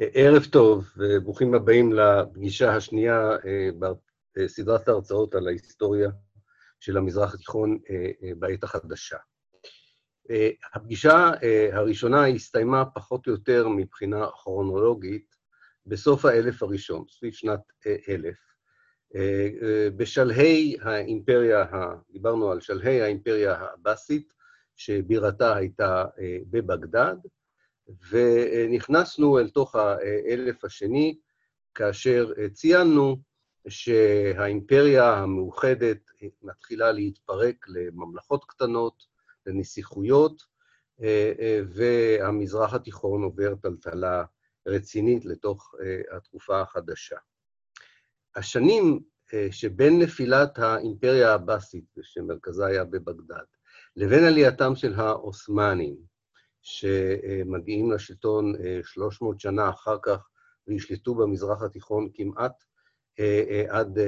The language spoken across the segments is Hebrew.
ערב טוב, וברוכים הבאים לפגישה השנייה בסדרת ההרצאות על ההיסטוריה של המזרח התיכון בעת החדשה. הפגישה הראשונה הסתיימה פחות או יותר מבחינה כרונולוגית בסוף האלף הראשון, סביב שנת אלף. בשלהי האימפריה, דיברנו על שלהי האימפריה העבאסית, שבירתה הייתה בבגדד, ונכנסנו אל תוך האלף השני, כאשר ציינו שהאימפריה המאוחדת מתחילה להתפרק לממלכות קטנות, לנסיכויות, והמזרח התיכון עובר טלטלה רצינית לתוך התקופה החדשה. השנים שבין נפילת האימפריה העבאסית, שמרכזה היה בבגדד, לבין עלייתם של העות'מאנים, שמגיעים לשלטון 300 שנה אחר כך וישלטו במזרח התיכון כמעט עד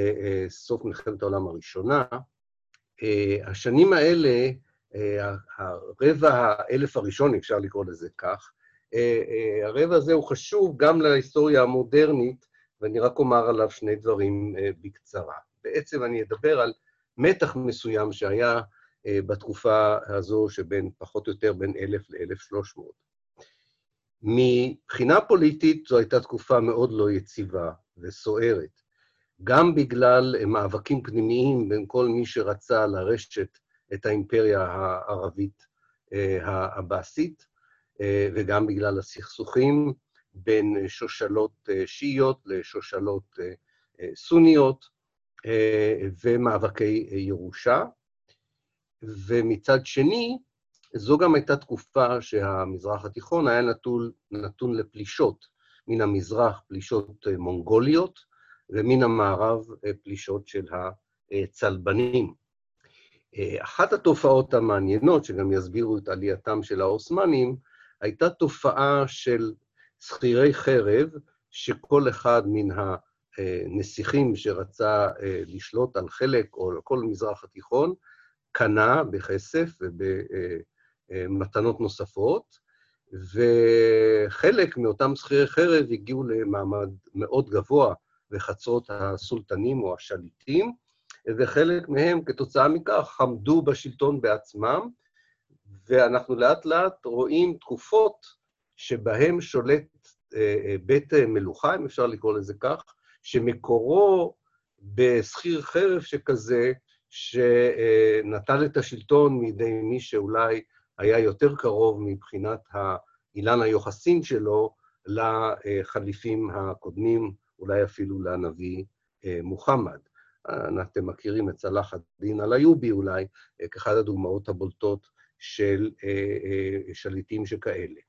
סוף מלחמת העולם הראשונה, השנים האלה, הרבע האלף הראשון, אפשר לקרוא לזה כך, הרבע הזה הוא חשוב גם להיסטוריה המודרנית, ואני רק אומר עליו שני דברים בקצרה. בעצם אני אדבר על מתח מסוים שהיה בתקופה הזו שבין, פחות או יותר, בין 1000 ל-1300. מבחינה פוליטית זו הייתה תקופה מאוד לא יציבה וסוערת, גם בגלל מאבקים פנימיים בין כל מי שרצה לרשת את האימפריה הערבית העבאסית, וגם בגלל הסכסוכים בין שושלות שיעיות לשושלות סוניות, ומאבקי ירושה. ומצד שני, זו גם הייתה תקופה שהמזרח התיכון היה נתון, נתון לפלישות. מן המזרח פלישות מונגוליות, ומן המערב פלישות של הצלבנים. אחת התופעות המעניינות, שגם יסבירו את עלייתם של העות'מאנים, הייתה תופעה של שכירי חרב, שכל אחד מן הנסיכים שרצה לשלוט על חלק או על כל מזרח התיכון, קנה בכסף ובמתנות נוספות, וחלק מאותם שכירי חרב הגיעו למעמד מאוד גבוה בחצרות הסולטנים או השליטים, וחלק מהם, כתוצאה מכך, עמדו בשלטון בעצמם, ואנחנו לאט לאט רואים תקופות שבהן שולט בית מלוכה, אם אפשר לקרוא לזה כך, שמקורו בשכיר חרב שכזה, שנטל את השלטון מידי מי שאולי היה יותר קרוב מבחינת אילן היוחסין שלו לחליפים הקודמים, אולי אפילו לנביא מוחמד. אתם מכירים את צלאח א-דין אל-איובי אולי, כאחד הדוגמאות הבולטות של שליטים שכאלה.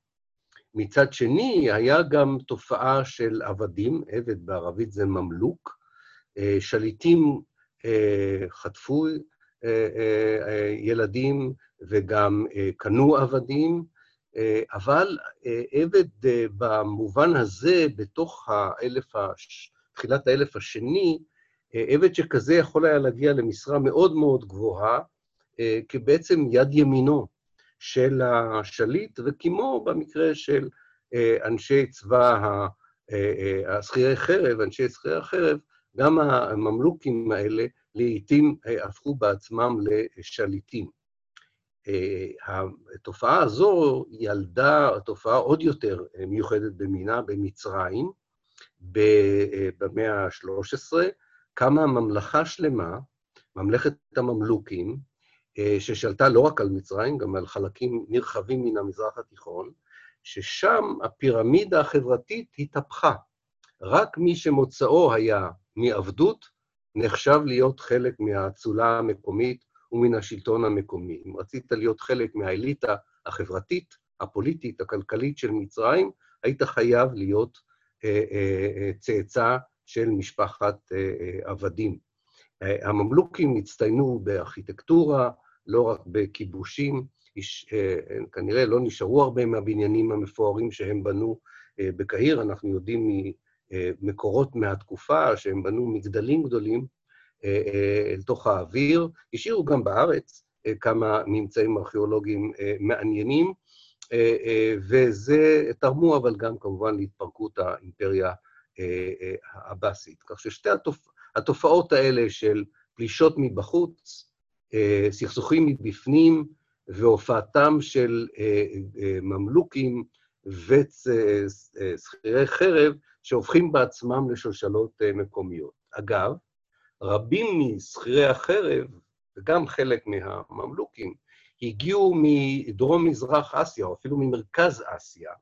מצד שני, היה גם תופעה של עבדים, עבד בערבית זה ממלוק, שליטים חטפו ילדים וגם קנו עבדים, אבל עבד במובן הזה, בתוך האלף, תחילת האלף השני, עבד שכזה יכול היה להגיע למשרה מאוד מאוד גבוהה, כבעצם יד ימינו של השליט, וכמו במקרה של אנשי צבא השכירי חרב, אנשי שכירי החרב, גם הממלוכים האלה לעתים הפכו בעצמם לשליטים. התופעה הזו ילדה תופעה עוד יותר מיוחדת במינה במצרים, במאה ה-13, קמה ממלכה שלמה, ממלכת הממלוכים, ששלטה לא רק על מצרים, גם על חלקים נרחבים מן המזרח התיכון, ששם הפירמידה החברתית התהפכה. רק מי שמוצאו היה מעבדות, נחשב להיות חלק מהאצולה המקומית ומן השלטון המקומי. אם רצית להיות חלק מהאליטה החברתית, הפוליטית, הכלכלית של מצרים, היית חייב להיות צאצא של משפחת עבדים. הממלוכים הצטיינו בארכיטקטורה, לא רק בכיבושים, כנראה לא נשארו הרבה מהבניינים המפוארים שהם בנו בקהיר, אנחנו יודעים ממקורות מהתקופה שהם בנו מגדלים גדולים אל תוך האוויר, השאירו גם בארץ כמה ממצאים ארכיאולוגיים מעניינים, וזה תרמו אבל גם כמובן להתפרקות האימפריה העבאסית. כך ששתי התופ... התופעות האלה של פלישות מבחוץ, סכסוכים מבפנים, והופעתם של ממלוכים ושכירי חרב, שהופכים בעצמם לשושלות מקומיות. אגב, רבים משכירי החרב, וגם חלק מהממלוכים, הגיעו מדרום-מזרח אסיה, או אפילו ממרכז אסיה,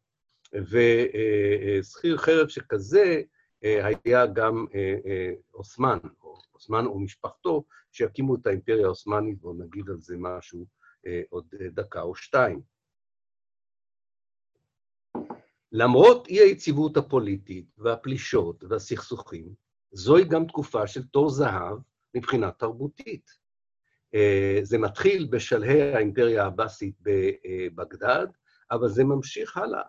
ושכיר חרב שכזה היה גם אוסמן, או אוסמן ומשפחתו, שהקימו את האימפריה העות'מאנית, בואו נגיד על זה משהו עוד דקה או שתיים. למרות אי-היציבות הפוליטית והפלישות והסכסוכים, זוהי גם תקופה של תור זהב מבחינה תרבותית. זה מתחיל בשלהי האימפריה העבאסית בבגדד, אבל זה ממשיך הלאה.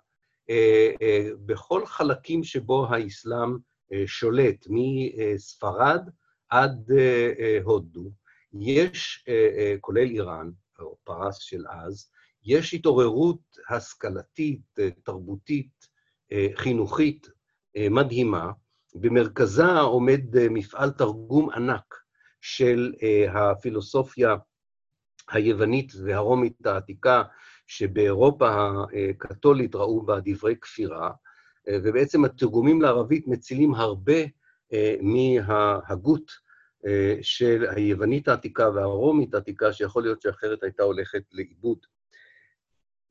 בכל חלקים שבו האסלאם שולט, מספרד עד הודו, יש, כולל איראן, או פרס של אז, יש התעוררות השכלתית, תרבותית, חינוכית מדהימה. במרכזה עומד מפעל תרגום ענק של הפילוסופיה היוונית והרומית העתיקה, שבאירופה הקתולית ראו בה דברי כפירה, ובעצם התרגומים לערבית מצילים הרבה מההגות של היוונית העתיקה והרומית העתיקה, שיכול להיות שאחרת הייתה הולכת לאיבוד.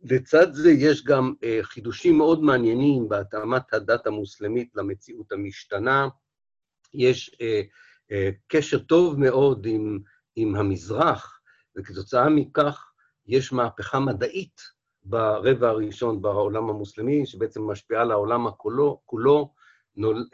לצד זה יש גם חידושים מאוד מעניינים בהתאמת הדת המוסלמית למציאות המשתנה. יש קשר טוב מאוד עם, עם המזרח, וכתוצאה מכך יש מהפכה מדעית ברבע הראשון בעולם המוסלמי, שבעצם משפיעה על העולם כולו, נול,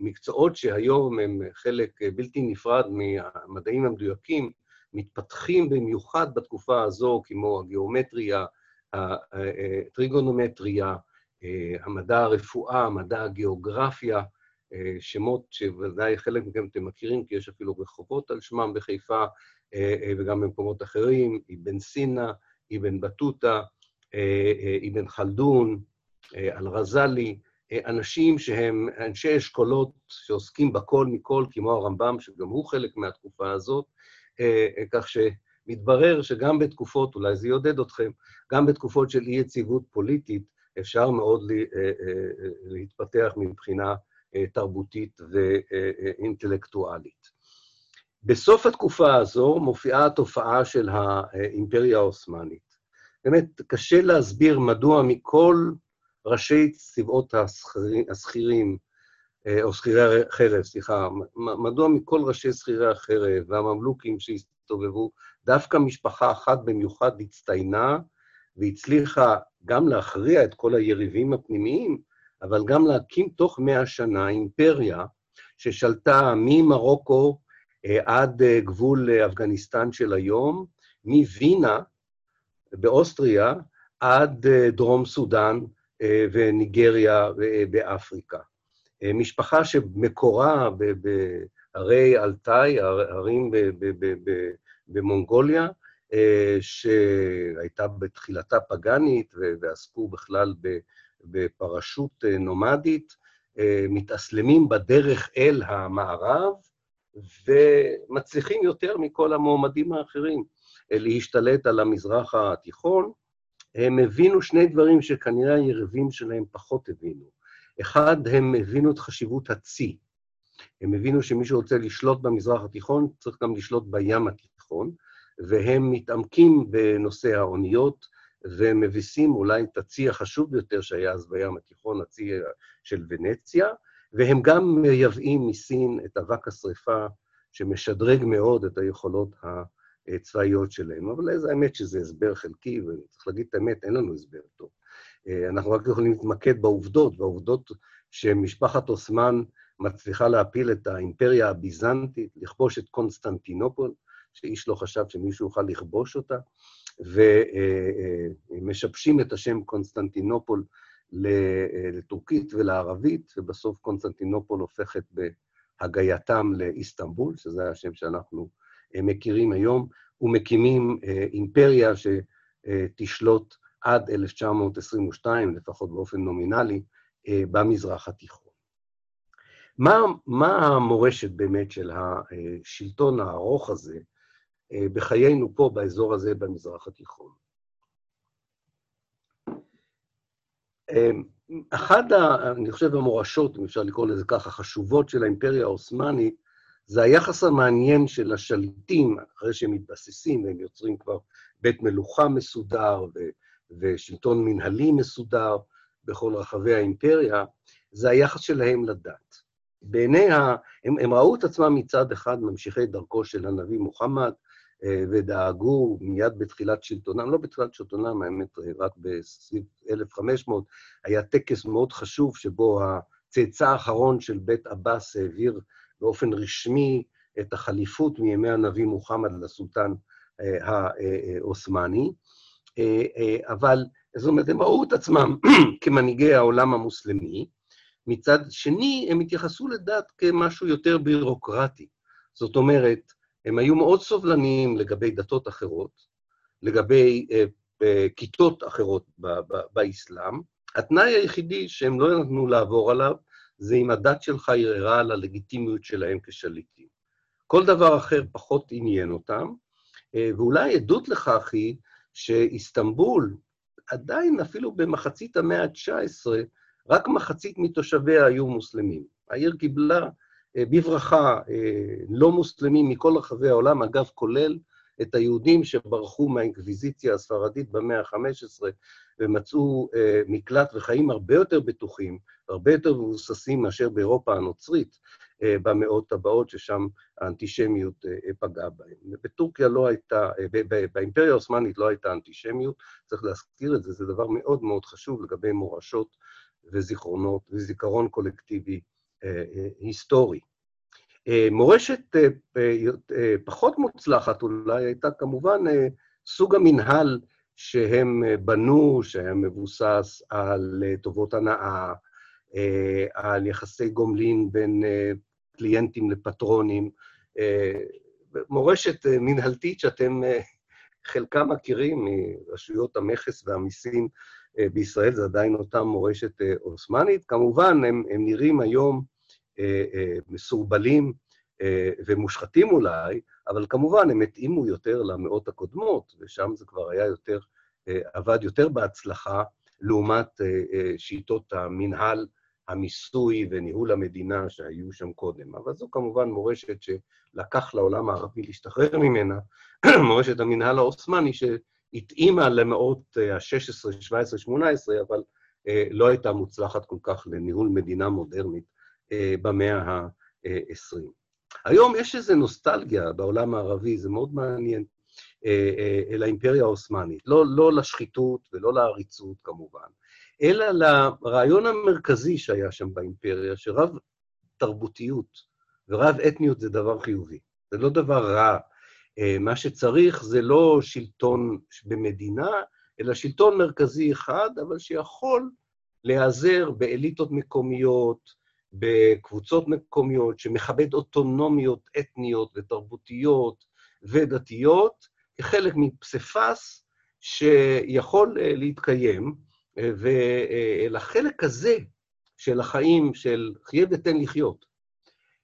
מקצועות שהיום הם חלק בלתי נפרד מהמדעים המדויקים, מתפתחים במיוחד בתקופה הזו, כמו הגיאומטריה, הטריגונומטריה, המדע הרפואה, מדע הגיאוגרפיה, שמות שוודאי חלק מכם אתם מכירים, כי יש אפילו רחובות על שמם בחיפה וגם במקומות אחרים, אבן סינה, אבן בטוטה, אבן חלדון, אל-רזאלי, אנשים שהם אנשי אשכולות שעוסקים בכל מכל, כמו הרמב"ם, שגם הוא חלק מהתקופה הזאת, כך שמתברר שגם בתקופות, אולי זה יעודד אתכם, גם בתקופות של אי-יציבות פוליטית, אפשר מאוד להתפתח מבחינה תרבותית ואינטלקטואלית. בסוף התקופה הזו מופיעה התופעה של האימפריה העות'מאנית. באמת, קשה להסביר מדוע מכל ראשי צבאות השכירים, או שכירי החרב, סליחה, מדוע מכל ראשי שכירי החרב והממלוכים שהסתובבו, דווקא משפחה אחת במיוחד הצטיינה והצליחה גם להכריע את כל היריבים הפנימיים, אבל גם להקים תוך מאה שנה אימפריה ששלטה ממרוקו עד גבול אפגניסטן של היום, מווינה באוסטריה עד דרום סודאן וניגריה באפריקה. משפחה שמקורה בהרי אלטאי, ערים במונגוליה, שהייתה בתחילתה פגאנית ועסקו בכלל בפרשות נומדית, מתאסלמים בדרך אל המערב, ומצליחים יותר מכל המועמדים האחרים להשתלט על המזרח התיכון. הם הבינו שני דברים שכנראה היריבים שלהם פחות הבינו. אחד, הם הבינו את חשיבות הצי. הם הבינו שמי שרוצה לשלוט במזרח התיכון צריך גם לשלוט בים התיכון, והם מתעמקים בנושא האוניות, ומביסים אולי את הצי החשוב ביותר שהיה אז בים התיכון, הצי של ונציה, והם גם מייבאים מסין את אבק השרפה, שמשדרג מאוד את היכולות הצבאיות שלהם. אבל איזה האמת שזה הסבר חלקי, וצריך להגיד את האמת, אין לנו הסבר טוב. אנחנו רק יכולים להתמקד בעובדות, בעובדות שמשפחת אוסמן מצליחה להפיל את האימפריה הביזנטית, לכבוש את קונסטנטינופול, שאיש לא חשב שמישהו יוכל לכבוש אותה, ומשבשים את השם קונסטנטינופול לטורקית ולערבית, ובסוף קונסטנטינופול הופכת בהגייתם לאיסטנבול, שזה השם שאנחנו מכירים היום, ומקימים אימפריה שתשלוט עד 1922, לפחות באופן נומינלי, במזרח התיכון. מה, מה המורשת באמת של השלטון הארוך הזה בחיינו פה, באזור הזה, במזרח התיכון? אחת, אני חושב, המורשות, אם אפשר לקרוא לזה ככה, חשובות של האימפריה העות'מאנית, זה היחס המעניין של השליטים, אחרי שהם מתבססים והם יוצרים כבר בית מלוכה מסודר ו- ושלטון מנהלי מסודר בכל רחבי האימפריה, זה היחס שלהם לדת. בעיני ה... הם, הם ראו את עצמם מצד אחד ממשיכי דרכו של הנביא מוחמד, אה, ודאגו מיד בתחילת שלטונם, לא בתחילת שלטונם, האמת, רק בסביב 1500, היה טקס מאוד חשוב שבו הצאצא האחרון של בית עבאס העביר באופן רשמי את החליפות מימי הנביא מוחמד לסולטן אה, העות'מאני, אה, אבל זאת אומרת, הם ראו את עצמם כמנהיגי העולם המוסלמי, מצד שני, הם התייחסו לדת כמשהו יותר בירוקרטי. זאת אומרת, הם היו מאוד סובלניים לגבי דתות אחרות, לגבי uh, uh, כיתות אחרות באסלאם. התנאי היחידי שהם לא נתנו לעבור עליו, זה אם הדת שלך ערערה על הלגיטימיות שלהם כשליטים. כל דבר אחר פחות עניין אותם, uh, ואולי עדות לכך היא שאיסטנבול, עדיין אפילו במחצית המאה ה-19, רק מחצית מתושביה היו מוסלמים. העיר קיבלה אה, בברכה אה, לא מוסלמים מכל רחבי העולם, אגב, כולל את היהודים שברחו מהאינקוויזיציה הספרדית במאה ה-15 ומצאו אה, מקלט וחיים הרבה יותר בטוחים, הרבה יותר מבוססים מאשר באירופה הנוצרית במאות הבאות, ששם האנטישמיות פגעה בהם. בטורקיה לא הייתה, באימפריה העות'מאנית לא הייתה אנטישמיות, צריך להזכיר את זה, זה דבר מאוד מאוד חשוב לגבי מורשות וזיכרונות וזיכרון קולקטיבי אה, אה, היסטורי. אה, מורשת פחות מוצלחת אולי הייתה כמובן סוג המנהל שהם בנו, שהיה מבוסס על טובות הנאה, על יחסי גומלין בין קליינטים לפטרונים, מורשת מנהלתית שאתם חלקם מכירים מרשויות המכס והמיסים בישראל, זה עדיין אותה מורשת עות'מאנית. כמובן, הם, הם נראים היום אה, אה, מסורבלים אה, ומושחתים אולי, אבל כמובן הם התאימו יותר למאות הקודמות, ושם זה כבר היה יותר, עבד יותר בהצלחה, לעומת שיטות המנהל, המיסוי וניהול המדינה שהיו שם קודם. אבל זו כמובן מורשת שלקח לעולם הערבי להשתחרר ממנה, מורשת המנהל העות'מאני, שהתאימה למאות ה-16, 17, 18, אבל לא הייתה מוצלחת כל כך לניהול מדינה מודרנית אה, במאה ה-20. היום יש איזו נוסטלגיה בעולם הערבי, זה מאוד מעניין, אה, אה, אל האימפריה העות'מאנית. לא, לא לשחיתות ולא לעריצות, כמובן, אלא לרעיון המרכזי שהיה שם באימפריה, שרב תרבותיות ורב אתניות זה דבר חיובי, זה לא דבר רע. מה שצריך זה לא שלטון במדינה, אלא שלטון מרכזי אחד, אבל שיכול להיעזר באליטות מקומיות, בקבוצות מקומיות, שמכבד אוטונומיות אתניות ותרבותיות ודתיות, כחלק מפסיפס שיכול אה, להתקיים, אה, ולחלק הזה של החיים, של חיה ותן לחיות,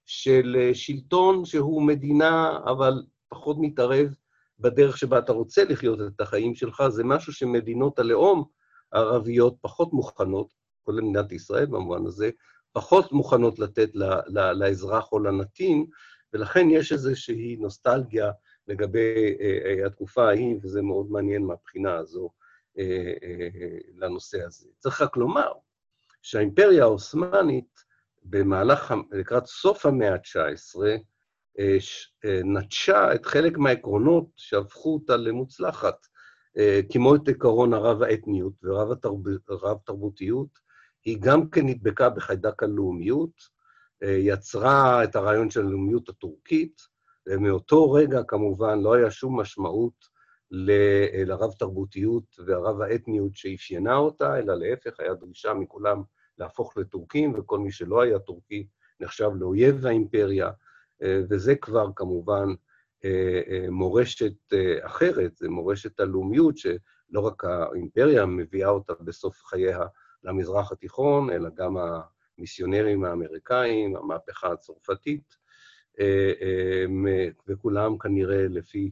של אה, שלטון שהוא מדינה, אבל פחות מתערב בדרך שבה אתה רוצה לחיות את החיים שלך, זה משהו שמדינות הלאום הערביות פחות מוכנות, כולל מדינת ישראל במובן הזה, פחות מוכנות לתת לאזרח או לנתין, ולכן יש איזושהי נוסטלגיה לגבי אה, אה, התקופה ההיא, וזה מאוד מעניין מהבחינה הזו אה, לנושא הזה. צריך רק לומר שהאימפריה העות'מאנית, במהלך, לקראת סוף המאה ה-19, נטשה את חלק מהעקרונות שהפכו אותה למוצלחת, כמו את עקרון הרב-האתניות ורב-תרבותיות, היא גם כן נדבקה בחיידק הלאומיות, אה, יצרה את הרעיון של הלאומיות הטורקית, ומאותו רגע כמובן לא היה שום משמעות אה, לרב-תרבותיות והרב-האתניות שאפיינה אותה, אלא להפך, היה דרישה מכולם להפוך לטורקים, וכל מי שלא היה טורקי נחשב לאויב האימפריה, אה, וזה כבר כמובן מורשת אחרת, זה מורשת הלאומיות, לא רק האימפריה מביאה אותה בסוף חייה למזרח התיכון, אלא גם המיסיונרים האמריקאים, המהפכה הצרפתית, וכולם כנראה, לפי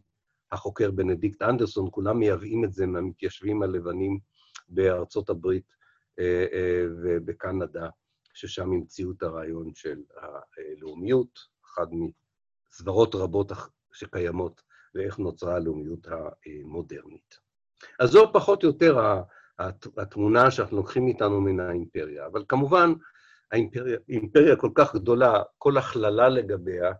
החוקר בנדיקט אנדרסון, כולם מייבאים את זה מהמתיישבים הלבנים בארצות הברית ובקנדה, ששם המציאו את הרעיון של הלאומיות, אחת מסברות רבות שקיימות, ואיך נוצרה הלאומיות המודרנית. אז זו פחות או יותר התמונה שאנחנו לוקחים איתנו מן האימפריה. אבל כמובן, האימפריה אימפריה כל כך גדולה, כל הכללה לגביה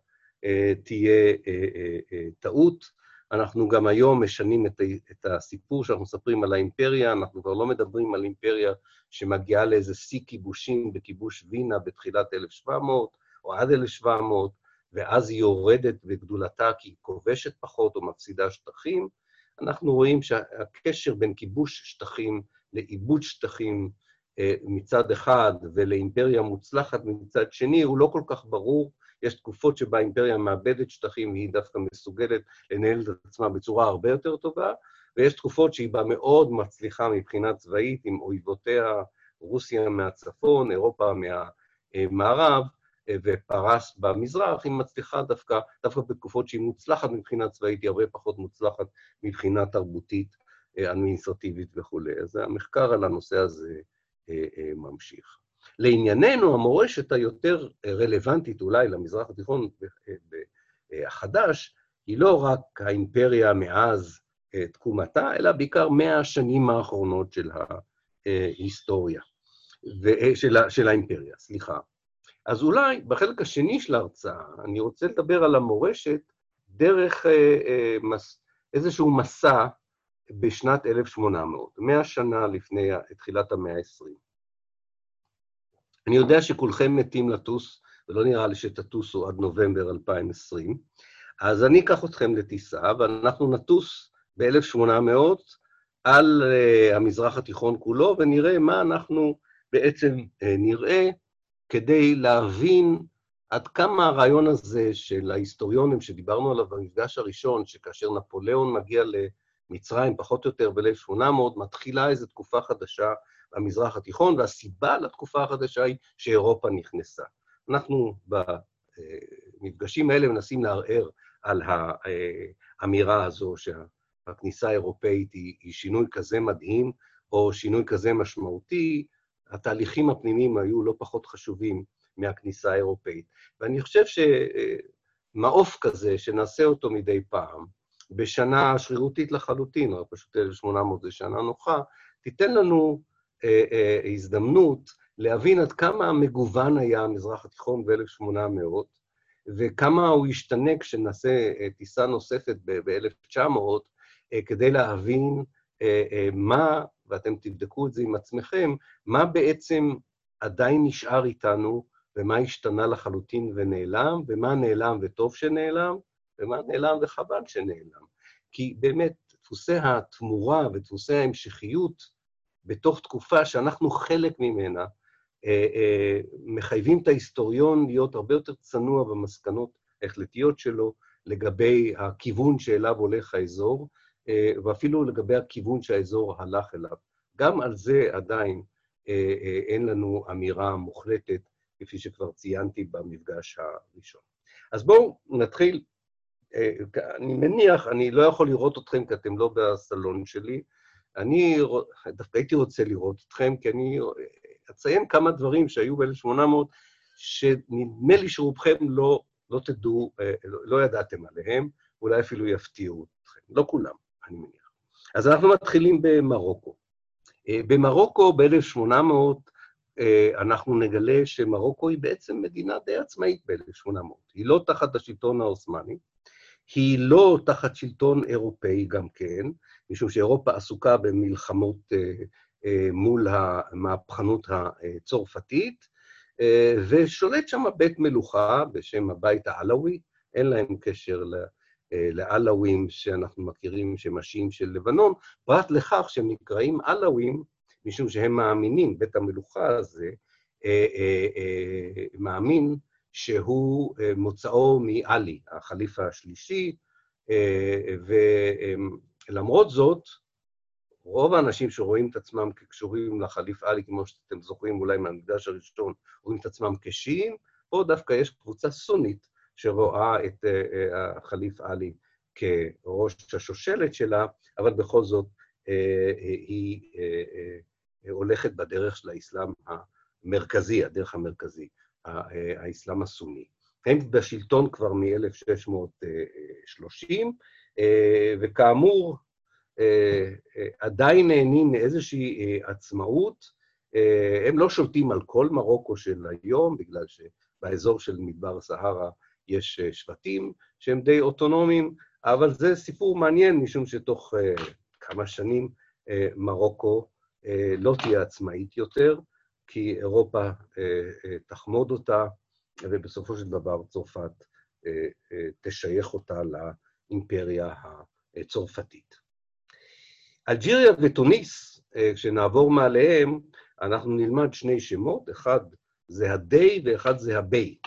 אה, תהיה אה, אה, אה, טעות. אנחנו גם היום משנים את, את הסיפור שאנחנו מספרים על האימפריה, אנחנו כבר לא מדברים על אימפריה שמגיעה לאיזה שיא כיבושים בכיבוש וינה בתחילת 1700 או עד 1700, ואז היא יורדת בגדולתה כי היא כובשת פחות או מפסידה שטחים. אנחנו רואים שהקשר בין כיבוש שטחים לעיבוד שטחים אה, מצד אחד ולאימפריה מוצלחת מצד שני הוא לא כל כך ברור. יש תקופות שבה האימפריה מאבדת שטחים והיא דווקא מסוגלת לנהל את עצמה בצורה הרבה יותר טובה, ויש תקופות שהיא בה מאוד מצליחה מבחינה צבאית עם אויבותיה, רוסיה מהצפון, אירופה מהמערב, ופרס במזרח, היא מצליחה דווקא, דווקא בתקופות שהיא מוצלחת מבחינה צבאית, היא הרבה פחות מוצלחת מבחינה תרבותית, אדמיניסטרטיבית וכולי. אז המחקר על הנושא הזה אה, אה, ממשיך. לענייננו, המורשת היותר רלוונטית אולי למזרח התיכון אה, החדש, היא לא רק האימפריה מאז תקומתה, אלא בעיקר מאה השנים האחרונות של ההיסטוריה, של האימפריה, סליחה. אז אולי בחלק השני של ההרצאה אני רוצה לדבר על המורשת דרך אה, אה, מס, איזשהו מסע בשנת 1800, מאה שנה לפני תחילת המאה ה-20. אני יודע שכולכם מתים לטוס, ולא נראה לי שתטוסו עד נובמבר 2020, אז אני אקח אתכם לטיסה, ואנחנו נטוס ב-1800 על uh, המזרח התיכון כולו, ונראה מה אנחנו בעצם uh, נראה כדי להבין עד כמה הרעיון הזה של ההיסטוריונים שדיברנו עליו במפגש הראשון, שכאשר נפוליאון מגיע למצרים, פחות או יותר ב-1800, מתחילה איזו תקופה חדשה במזרח התיכון, והסיבה לתקופה החדשה היא שאירופה נכנסה. אנחנו במפגשים האלה מנסים לערער על האמירה הזו שהכניסה האירופאית היא, היא שינוי כזה מדהים, או שינוי כזה משמעותי, התהליכים הפנימיים היו לא פחות חשובים מהכניסה האירופאית. ואני חושב שמעוף כזה, שנעשה אותו מדי פעם, בשנה שרירותית לחלוטין, רק פשוט 1800 זה שנה נוחה, תיתן לנו אה, אה, הזדמנות להבין עד כמה מגוון היה המזרח התיכון ב-1800, וכמה הוא ישתנה כשנעשה אה, טיסה נוספת ב-1900, אה, כדי להבין מה ואתם תבדקו את זה עם עצמכם, מה בעצם עדיין נשאר איתנו, ומה השתנה לחלוטין ונעלם, ומה נעלם וטוב שנעלם, ומה נעלם וחבל שנעלם. כי באמת, דפוסי התמורה ודפוסי ההמשכיות בתוך תקופה שאנחנו חלק ממנה, אה, אה, מחייבים את ההיסטוריון להיות הרבה יותר צנוע במסקנות ההחלטיות שלו לגבי הכיוון שאליו הולך האזור, אה, ואפילו לגבי הכיוון שהאזור הלך אליו. גם על זה עדיין אה, אה, אין לנו אמירה מוחלטת, כפי שכבר ציינתי במפגש הראשון. אז בואו נתחיל. אני מניח, אני לא יכול לראות אתכם כי אתם לא בסלון שלי. אני דווקא הייתי רוצה לראות אתכם, כי אני אציין כמה דברים שהיו ב-1800, שנדמה לי שרובכם לא, לא תדעו, לא, לא ידעתם עליהם, אולי אפילו יפתיעו אתכם. לא כולם. אני מניח. אז אנחנו מתחילים במרוקו. אה, במרוקו ב-1800 אה, אנחנו נגלה שמרוקו היא בעצם מדינה די עצמאית ב-1800. היא לא תחת השלטון העות'מאני, היא לא תחת שלטון אירופאי גם כן, משום שאירופה עסוקה במלחמות אה, מול המהפכנות הצרפתית, ושולט שם בית מלוכה בשם הבית העלאווי, אין להם קשר אה, לעלאווים שאנחנו מכירים שהם השיעים של לבנון, פרט לכך שהם נקראים עלאווים, משום שהם מאמינים, בית המלוכה הזה אה, אה, מאמין שהוא מוצאו מעלי, החליפה השלישי, ולמרות זאת, רוב האנשים שרואים את עצמם כקשורים לחליף עלי, כמו שאתם זוכרים אולי מהמקדש הראשון, רואים את עצמם כשיעים, פה דווקא יש קבוצה סונית שרואה את החליף עלי כראש השושלת שלה, אבל בכל זאת היא הולכת בדרך של האסלאם המרכזי, הדרך המרכזי, האסלאם הסוני. הם בשלטון כבר מ-1630, וכאמור, עדיין נהנים מאיזושהי עצמאות. הם לא שולטים על כל מרוקו של היום, בגלל שבאזור של מדבר סהרה יש שבטים שהם די אוטונומיים, אבל זה סיפור מעניין, משום שתוך כמה שנים מרוקו לא תהיה עצמאית יותר, כי אירופה תחמוד אותה, ובסופו של דבר צרפת תשייך אותה לאימפריה הצרפתית. אלג'יריה ותוניס, כשנעבור מעליהם, אנחנו נלמד שני שמות, אחד זה הדי ואחד זה הבי.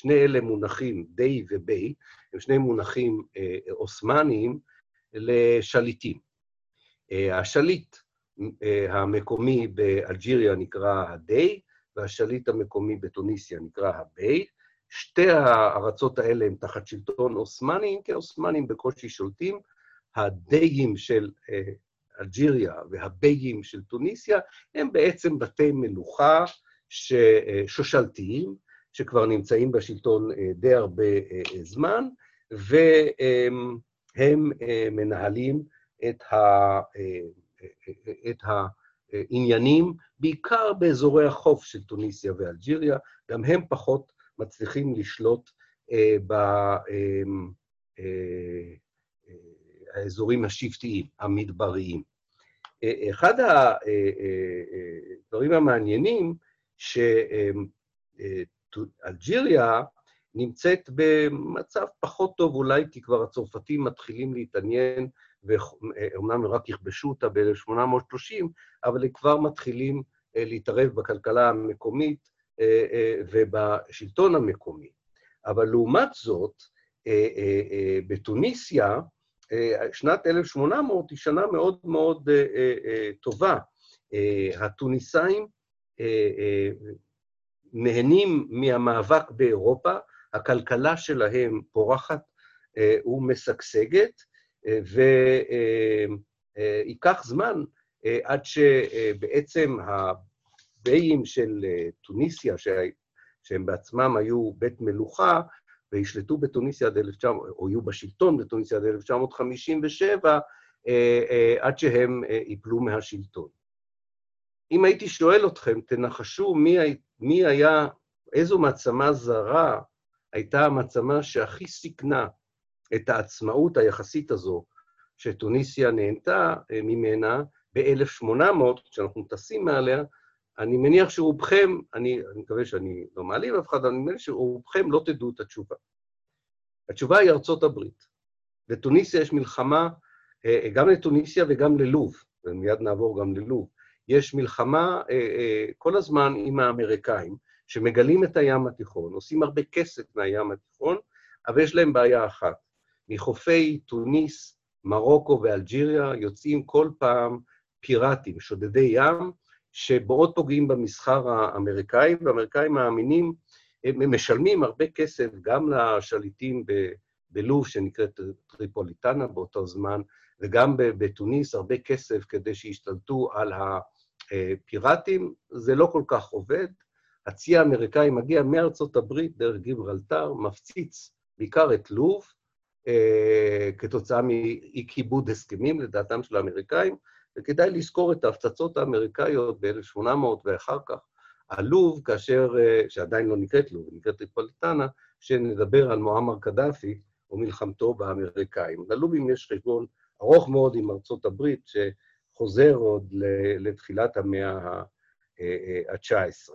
שני אלה מונחים, די ובי, הם שני מונחים עות'מאניים לשליטים. השליט המקומי באלג'יריה נקרא הדי, והשליט המקומי בתוניסיה נקרא הבי. שתי הארצות האלה הן תחת שלטון עות'מאני, כי העות'מאנים בקושי שולטים. הדיים של אלג'יריה והביים של טוניסיה הם בעצם בתי מלוכה שושלתיים, שכבר נמצאים בשלטון די הרבה זמן, והם מנהלים את, ה, את העניינים, בעיקר באזורי החוף של טוניסיה ואלג'יריה, גם הם פחות מצליחים לשלוט באזורים השבטיים, המדבריים. אחד הדברים המעניינים, שאלג'יריה נמצאת במצב פחות טוב אולי, כי כבר הצרפתים מתחילים להתעניין, ואומנם רק יכבשו אותה ב-1830, אבל הם כבר מתחילים להתערב בכלכלה המקומית ובשלטון המקומי. אבל לעומת זאת, בתוניסיה, שנת 1800 היא שנה מאוד מאוד טובה. התוניסאים נהנים מהמאבק באירופה, הכלכלה שלהם פורחת ומשגשגת, וייקח זמן עד שבעצם הביים של טוניסיה, שהם בעצמם היו בית מלוכה, וישלטו בתוניסיה עד 1900, או יהיו בשלטון בתוניסיה עד 1957, עד שהם ייפלו מהשלטון. אם הייתי שואל אתכם, תנחשו מי, מי היה, איזו מעצמה זרה הייתה המעצמה שהכי סיכנה את העצמאות היחסית הזו שטוניסיה נהנתה ממנה ב-1800, כשאנחנו טסים מעליה, אני מניח שרובכם, אני, אני מקווה שאני לא מעליב אף אחד, אבל אני מניח שרובכם לא תדעו את התשובה. התשובה היא ארצות הברית. לטוניסיה יש מלחמה, גם לטוניסיה וגם ללוב, ומיד נעבור גם ללוב. יש מלחמה כל הזמן עם האמריקאים, שמגלים את הים התיכון, עושים הרבה כסף מהים התיכון, אבל יש להם בעיה אחת. מחופי טוניס, מרוקו ואלג'יריה יוצאים כל פעם פיראטים, שודדי ים, שמאוד פוגעים במסחר האמריקאי, והאמריקאים מאמינים, הם משלמים הרבה כסף גם לשליטים בלוב, שנקראת טריפוליטנה באותו זמן, וגם בתוניס הרבה כסף כדי שישתלטו על הפיראטים. זה לא כל כך עובד. הצי האמריקאי מגיע מארצות הברית דרך גיברלטר, מפציץ בעיקר את לוב, כתוצאה מאי-כיבוד הסכמים, לדעתם של האמריקאים, וכדאי לזכור את ההפצצות האמריקאיות ב-1800 ואחר כך, הלוב, כאשר, שעדיין לא נקראת לוב, נקראת טריפוליטנה, שנדבר על מועמר קדאפי ומלחמתו באמריקאים. ללובים יש חשבון ארוך מאוד עם ארצות הברית, שחוזר עוד לתחילת המאה ה-19.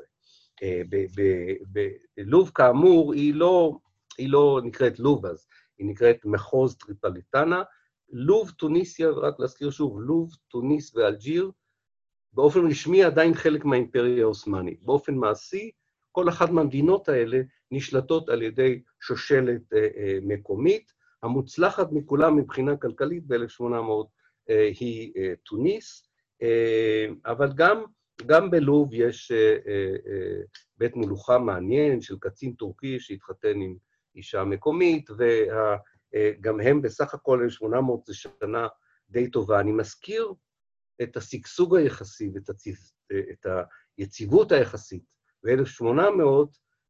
בלוב, כאמור, היא לא, היא לא נקראת לוב אז, היא נקראת מחוז טריפוליטנה, לוב, טוניסיה, רק להזכיר שוב, לוב, טוניס ואלג'יר, באופן רשמי עדיין חלק מהאימפריה העות'מאנית. באופן מעשי, כל אחת מהמדינות האלה נשלטות על ידי שושלת מקומית, המוצלחת מכולם מבחינה כלכלית ב-1800 היא תוניס, אבל גם, גם בלוב יש בית מלוכה מעניין של קצין טורקי שהתחתן עם אישה מקומית, וגם הם בסך הכל 1,800 זה שנה די טובה. אני מזכיר את השגשוג היחסי ואת הציז, את היציבות היחסית ב-1800,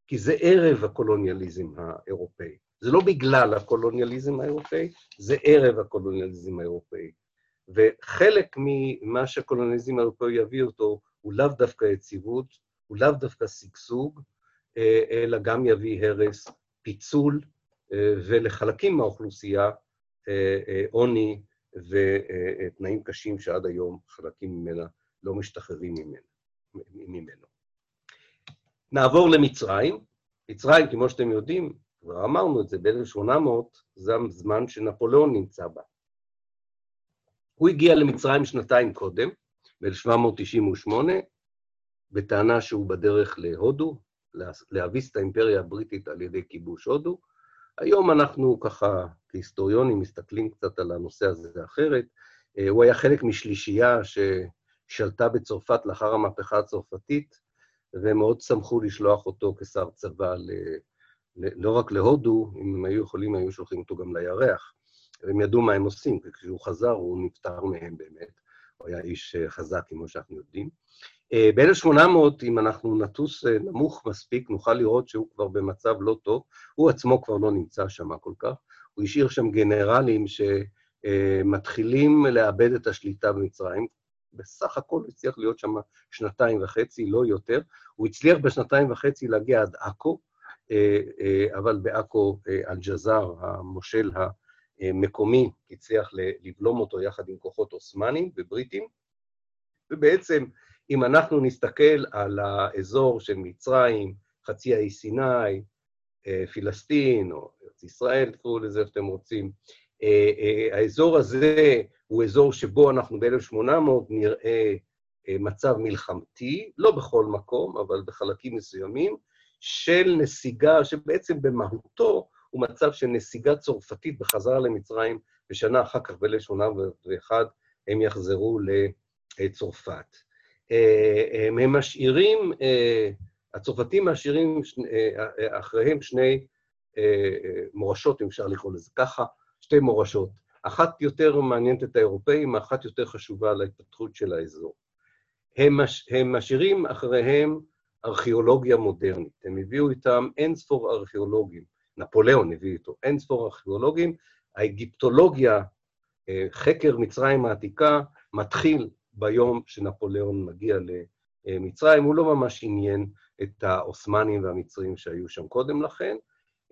כי זה ערב הקולוניאליזם האירופאי. זה לא בגלל הקולוניאליזם האירופאי, זה ערב הקולוניאליזם האירופאי. וחלק ממה שהקולוניאליזם האירופאי יביא אותו הוא לאו דווקא יציבות, הוא לאו דווקא שגשוג, אלא גם יביא הרס, פיצול, ולחלקים מהאוכלוסייה עוני ותנאים קשים שעד היום חלקים ממנה לא משתחררים ממנו. נעבור למצרים. מצרים, כמו שאתם יודעים, כבר אמרנו את זה, ב-1800 זה הזמן שנפוליאון נמצא בה. הוא הגיע למצרים שנתיים קודם, ב-1798, בטענה שהוא בדרך להודו, להביס את האימפריה הבריטית על ידי כיבוש הודו. היום אנחנו ככה, כהיסטוריונים, מסתכלים קצת על הנושא הזה אחרת. הוא היה חלק משלישייה ששלטה בצרפת לאחר המהפכה הצרפתית, והם מאוד שמחו לשלוח אותו כשר צבא ל... לא רק להודו, אם הם היו יכולים, היו שולחים אותו גם לירח. הם ידעו מה הם עושים, וכשהוא חזר הוא נפטר מהם באמת. הוא היה איש חזק, כמו שאנחנו יודעים. ב-1800, אם אנחנו נטוס נמוך מספיק, נוכל לראות שהוא כבר במצב לא טוב. הוא עצמו כבר לא נמצא שם כל כך. הוא השאיר שם גנרלים שמתחילים לאבד את השליטה במצרים. בסך הכל הצליח להיות שם שנתיים וחצי, לא יותר. הוא הצליח בשנתיים וחצי להגיע עד עכו, אבל בעכו אל-ג'זאר, המושל המקומי, הצליח לבלום אותו יחד עם כוחות אוסמאנים ובריטים, ובעצם, אם אנחנו נסתכל על האזור של מצרים, חצי האי סיני, פילסטין, או ארץ ישראל, תקראו לזה איך שאתם רוצים, האזור הזה הוא אזור שבו אנחנו ב-1800 נראה מצב מלחמתי, לא בכל מקום, אבל בחלקים מסוימים, של נסיגה, שבעצם במהותו הוא מצב של נסיגה צרפתית בחזרה למצרים, ושנה אחר כך, ב-1801, הם יחזרו לצרפת. הם משאירים, הצרפתים משאירים אחריהם שני מורשות, אם אפשר לקרוא לזה ככה, שתי מורשות. אחת יותר מעניינת את האירופאים, אחת יותר חשובה להתפתחות של האזור. הם, מש, הם משאירים אחריהם ארכיאולוגיה מודרנית. הם הביאו איתם אין ספור ארכיאולוגים, נפוליאון הביא איתו אין ספור ארכיאולוגים. האגיפטולוגיה, חקר מצרים העתיקה, מתחיל ביום שנפוליאון מגיע למצרים. הוא לא ממש עניין את העות'מאנים והמצרים שהיו שם קודם לכן.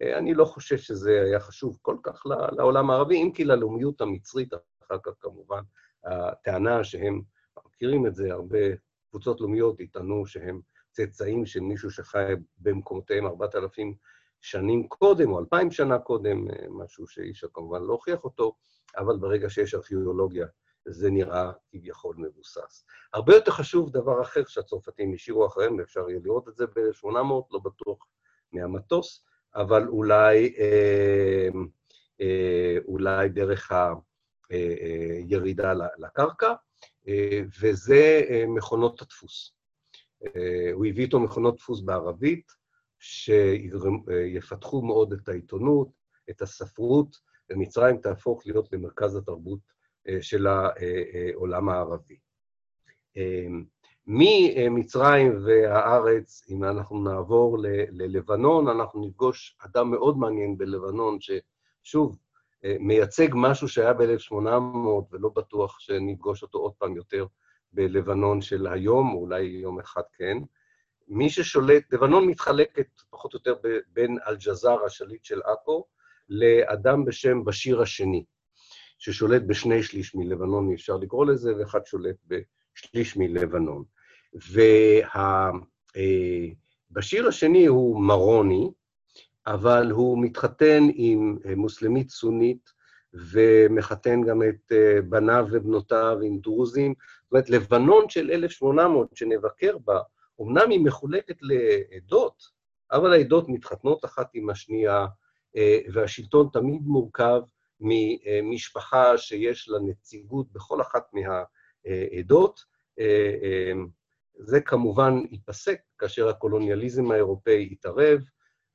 אני לא חושב שזה היה חשוב כל כך לעולם הערבי, אם כי ללאומיות המצרית, אחר כך כמובן, הטענה שהם מכירים את זה, הרבה קבוצות לאומיות יטענו שהם צאצאים של מישהו שחי במקומותיהם 4,000 שנים קודם, או 2,000 שנה קודם, משהו שאי אפשר כמובן לא הוכיח אותו, אבל ברגע שיש ארכיאולוגיה, זה נראה כביכול מבוסס. הרבה יותר חשוב דבר אחר שהצרפתים השאירו אחריהם, ואפשר יהיה לראות את זה ב-1800, לא בטוח מהמטוס, אבל אולי, אה, אה, אולי דרך הירידה לקרקע, אה, וזה מכונות הדפוס. הוא הביא איתו מכונות דפוס בערבית, שיפתחו מאוד את העיתונות, את הספרות, ומצרים תהפוך להיות למרכז התרבות של העולם הערבי. ממצרים והארץ, אם אנחנו נעבור ללבנון, אנחנו נפגוש אדם מאוד מעניין בלבנון, ששוב, מייצג משהו שהיה ב-1800, ולא בטוח שנפגוש אותו עוד פעם יותר בלבנון של היום, אולי יום אחד כן. מי ששולט, לבנון מתחלקת פחות או יותר בין אל-ג'זאר, השליט של עכו, לאדם בשם בשיר השני, ששולט בשני שליש מלבנון, אפשר לקרוא לזה, ואחד שולט בשליש מלבנון. ובשיר השני הוא מרוני, אבל הוא מתחתן עם מוסלמית סונית, ומחתן גם את בניו ובנותיו עם דרוזים. זאת אומרת, לבנון של 1800, שנבקר בה, אמנם היא מחולקת לעדות, אבל העדות מתחתנות אחת עם השנייה, והשלטון תמיד מורכב ממשפחה שיש לה נציגות בכל אחת מהעדות. זה כמובן ייפסק כאשר הקולוניאליזם האירופאי יתערב,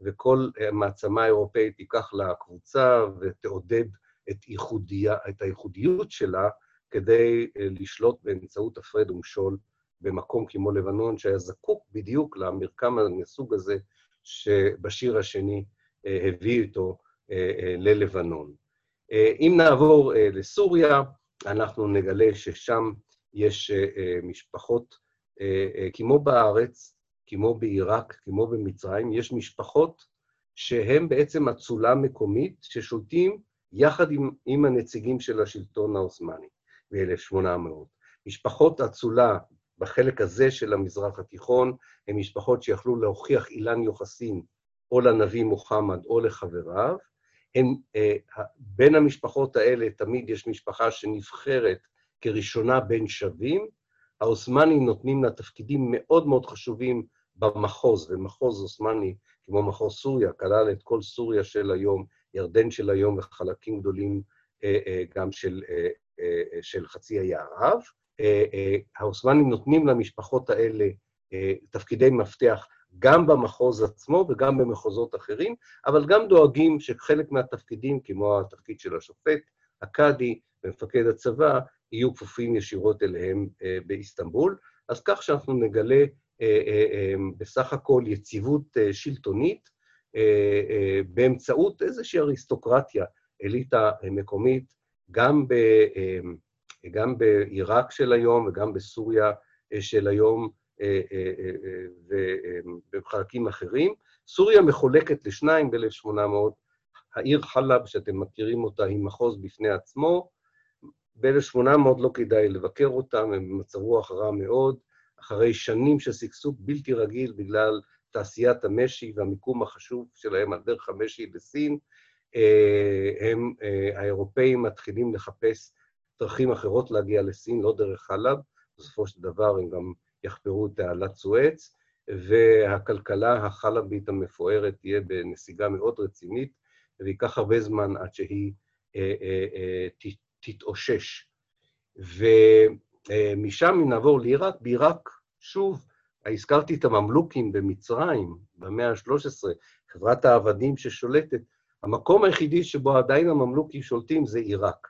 וכל מעצמה אירופאית תיקח לה קבוצה ותעודד את, ייחודיה, את הייחודיות שלה כדי לשלוט באמצעות הפרד ומשול במקום כמו לבנון, שהיה זקוק בדיוק למרקם מהסוג הזה שבשיר השני הביא איתו ללבנון. אם נעבור לסוריה, אנחנו נגלה ששם יש משפחות, כמו בארץ, כמו בעיראק, כמו במצרים, יש משפחות שהן בעצם אצולה מקומית ששולטים יחד עם, עם הנציגים של השלטון העות'מאני ב-1800. משפחות אצולה בחלק הזה של המזרח התיכון הן משפחות שיכלו להוכיח אילן יוחסין או לנביא מוחמד או לחבריו. הם, אה, בין המשפחות האלה תמיד יש משפחה שנבחרת כראשונה בין שווים. העות'מאנים נותנים לה תפקידים מאוד מאוד חשובים במחוז, ומחוז עות'מאני, כמו מחוז סוריה, כלל את כל סוריה של היום, ירדן של היום וחלקים גדולים אה, אה, גם של, אה, אה, של חצי האי ערב. אה, אה, העות'מאנים נותנים למשפחות האלה אה, תפקידי מפתח גם במחוז עצמו וגם במחוזות אחרים, אבל גם דואגים שחלק מהתפקידים, כמו התפקיד של השופט, הקאדי ומפקד הצבא, יהיו כפופים ישירות אליהם באיסטנבול. אז כך שאנחנו נגלה בסך הכל יציבות שלטונית באמצעות איזושהי אריסטוקרטיה, אליטה מקומית, גם, ב, גם בעיראק של היום וגם בסוריה של היום, ובחלקים אחרים. סוריה מחולקת לשניים ב-1800, העיר חלב, שאתם מכירים אותה, היא מחוז בפני עצמו. ב-1800 לא כדאי לבקר אותם, הם במצב רוח רע מאוד, אחרי שנים של שגשוג בלתי רגיל בגלל תעשיית המשי והמיקום החשוב שלהם על דרך המשי בסין, הם, האירופאים מתחילים לחפש דרכים אחרות להגיע לסין, לא דרך חלב, בסופו של דבר הם גם יחפרו את תעלת סואץ, והכלכלה החלבית המפוארת תהיה בנסיגה מאוד רצינית, וייקח הרבה זמן עד שהיא אה, אה, אה, תתאושש. ומשם נעבור לעיראק. בעיראק, שוב, הזכרתי את הממלוכים במצרים, במאה ה-13, חברת העבדים ששולטת, המקום היחידי שבו עדיין הממלוכים שולטים זה עיראק.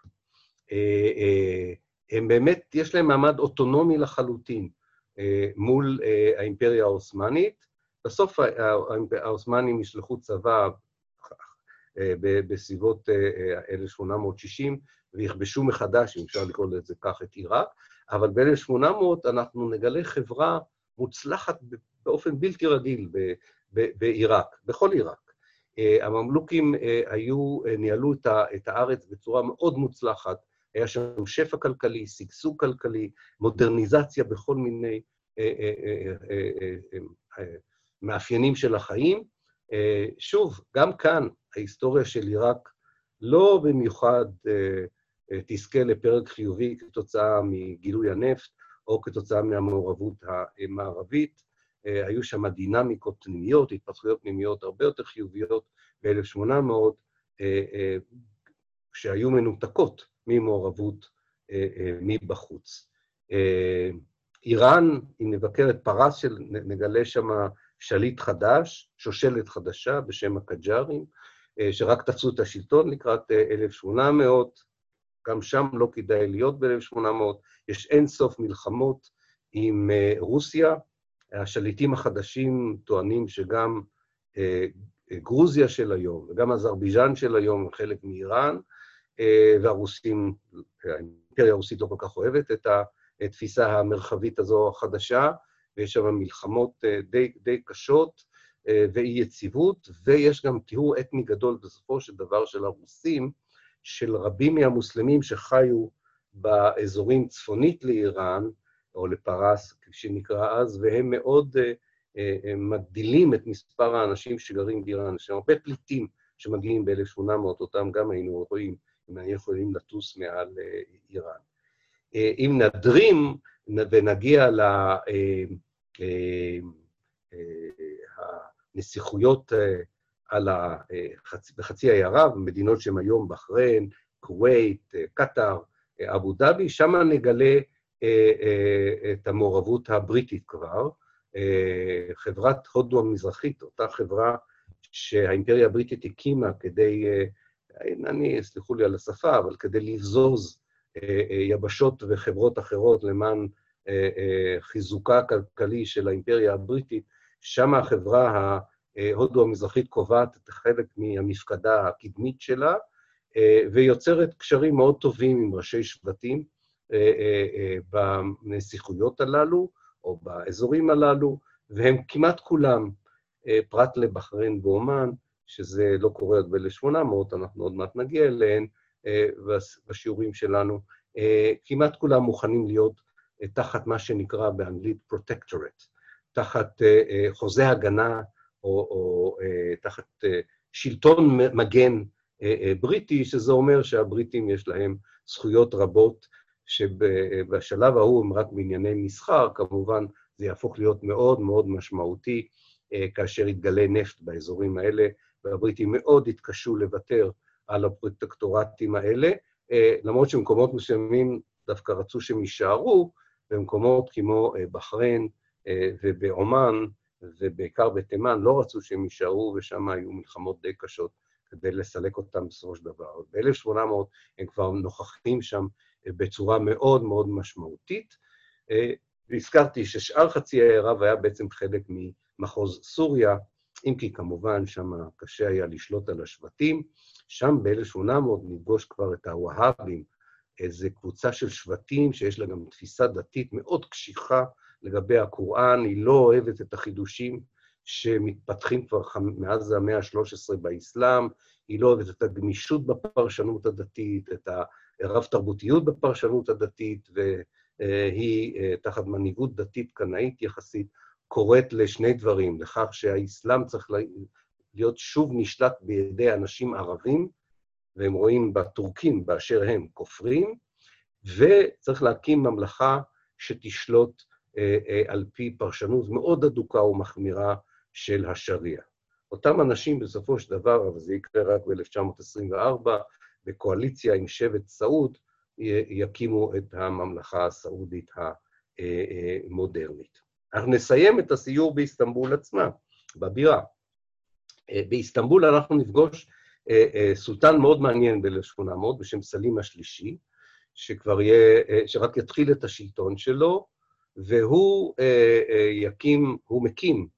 הם באמת, יש להם מעמד אוטונומי לחלוטין. אה, מול אה, האימפריה העות'מאנית. בסוף העות'מאנים ישלחו צבא אה, בסביבות 1860 ויכבשו מחדש, אם אפשר לקרוא לזה כך, את עיראק, אבל ב-1800 אנחנו נגלה חברה מוצלחת באופן בלתי רגיל בעיראק, בכל עיראק. הממלוכים היו, ניהלו את הארץ בצורה מאוד מוצלחת, היה שם שפע כלכלי, שגשוג כלכלי, מודרניזציה בכל מיני אה, אה, אה, מאפיינים של החיים. שוב, גם כאן ההיסטוריה של עיראק לא במיוחד תזכה לפרק חיובי כתוצאה מגילוי הנפט או כתוצאה מהמעורבות המערבית. היו שם דינמיקות פנימיות, התפתחויות פנימיות הרבה יותר חיוביות ב-1800, שהיו מנותקות ממעורבות אה, אה, מבחוץ. אה, איראן, אם נבקר את פרס, נגלה שם שליט חדש, שושלת חדשה בשם הקג'ארים, שרק תפסו את השלטון לקראת 1800, גם שם לא כדאי להיות ב-1800, יש אין סוף מלחמות עם רוסיה. השליטים החדשים טוענים שגם גרוזיה של היום וגם אזרבייג'אן של היום הם חלק מאיראן, והרוסים, האימפריה הרוסית לא כל כך אוהבת את התפיסה המרחבית הזו החדשה, ויש שם מלחמות אה, די, די קשות אה, ואי-יציבות, ויש גם טיהור אתני גדול בסופו של דבר של הרוסים, של רבים מהמוסלמים שחיו באזורים צפונית לאיראן, או לפרס, כפי שנקרא אז, והם מאוד מגדילים את מספר האנשים שגרים באיראן. יש הרבה פליטים שמגיעים ב-1800, אותם גם היינו רואים היינו יכולים לטוס מעל אה, איראן. אה, אם נדרים ונגיע לנסיכויות אה, בחצי האי ערב, מדינות שהן היום בחריין, כווית, קטאר, אבו דאבי, שם נגלה את המעורבות הבריטית כבר. חברת הודו המזרחית, אותה חברה שהאימפריה הבריטית הקימה כדי, אני, סלחו לי על השפה, אבל כדי לבזוז יבשות וחברות אחרות למען חיזוקה הכלכלי של האימפריה הבריטית, שם החברה ההודו המזרחית קובעת את חלק מהמפקדה הקדמית שלה, ויוצרת קשרים מאוד טובים עם ראשי שבטים בנסיכויות הללו, או באזורים הללו, והם כמעט כולם, פרט לבחריין ואומן, שזה לא קורה עוד ב-1800, אנחנו עוד מעט נגיע אליהן בשיעורים שלנו, כמעט כולם מוכנים להיות תחת מה שנקרא באנגלית protectorate, תחת חוזה הגנה או, או תחת שלטון מגן בריטי, שזה אומר שהבריטים יש להם זכויות רבות, שבשלב ההוא הם רק בענייני מסחר, כמובן זה יהפוך להיות מאוד מאוד משמעותי כאשר יתגלה נפט באזורים האלה, והבריטים מאוד התקשו לוותר על הפרוטקטורטים האלה, למרות שמקומות מסוימים דווקא רצו שהם יישארו, במקומות כמו בחריין ובעומאן, ובעיקר בתימן, לא רצו שהם יישארו, ושם היו מלחמות די קשות כדי לסלק אותם בסופו של דבר. ב-1800 הם כבר נוכחים שם בצורה מאוד מאוד משמעותית. והזכרתי ששאר חצי העי ערב היה בעצם חלק ממחוז סוריה, אם כי כמובן שם קשה היה לשלוט על השבטים. שם ב-1800 נפגוש כבר את הווהאבים, איזו קבוצה של שבטים שיש לה גם תפיסה דתית מאוד קשיחה לגבי הקוראן, היא לא אוהבת את החידושים שמתפתחים כבר מאז המאה ה-13 באסלאם, היא לא אוהבת את הגמישות בפרשנות הדתית, את הרב-תרבותיות בפרשנות הדתית, והיא, תחת מנהיגות דתית קנאית יחסית, קוראת לשני דברים, לכך שהאסלאם צריך להיות שוב נשלט בידי אנשים ערבים, והם רואים בטורקים באשר הם כופרים, וצריך להקים ממלכה שתשלוט על פי פרשנות מאוד אדוקה ומחמירה של השריעה. אותם אנשים בסופו של דבר, אבל זה יקרה רק ב-1924, בקואליציה עם שבט סעוד, יקימו את הממלכה הסעודית המודרנית. אנחנו נסיים את הסיור באיסטנבול עצמה, בבירה. באיסטנבול אנחנו נפגוש סולטן מאוד מעניין ב-1800, בשם סלים השלישי, שכבר יהיה, שרק יתחיל את השלטון שלו, והוא יקים, הוא מקים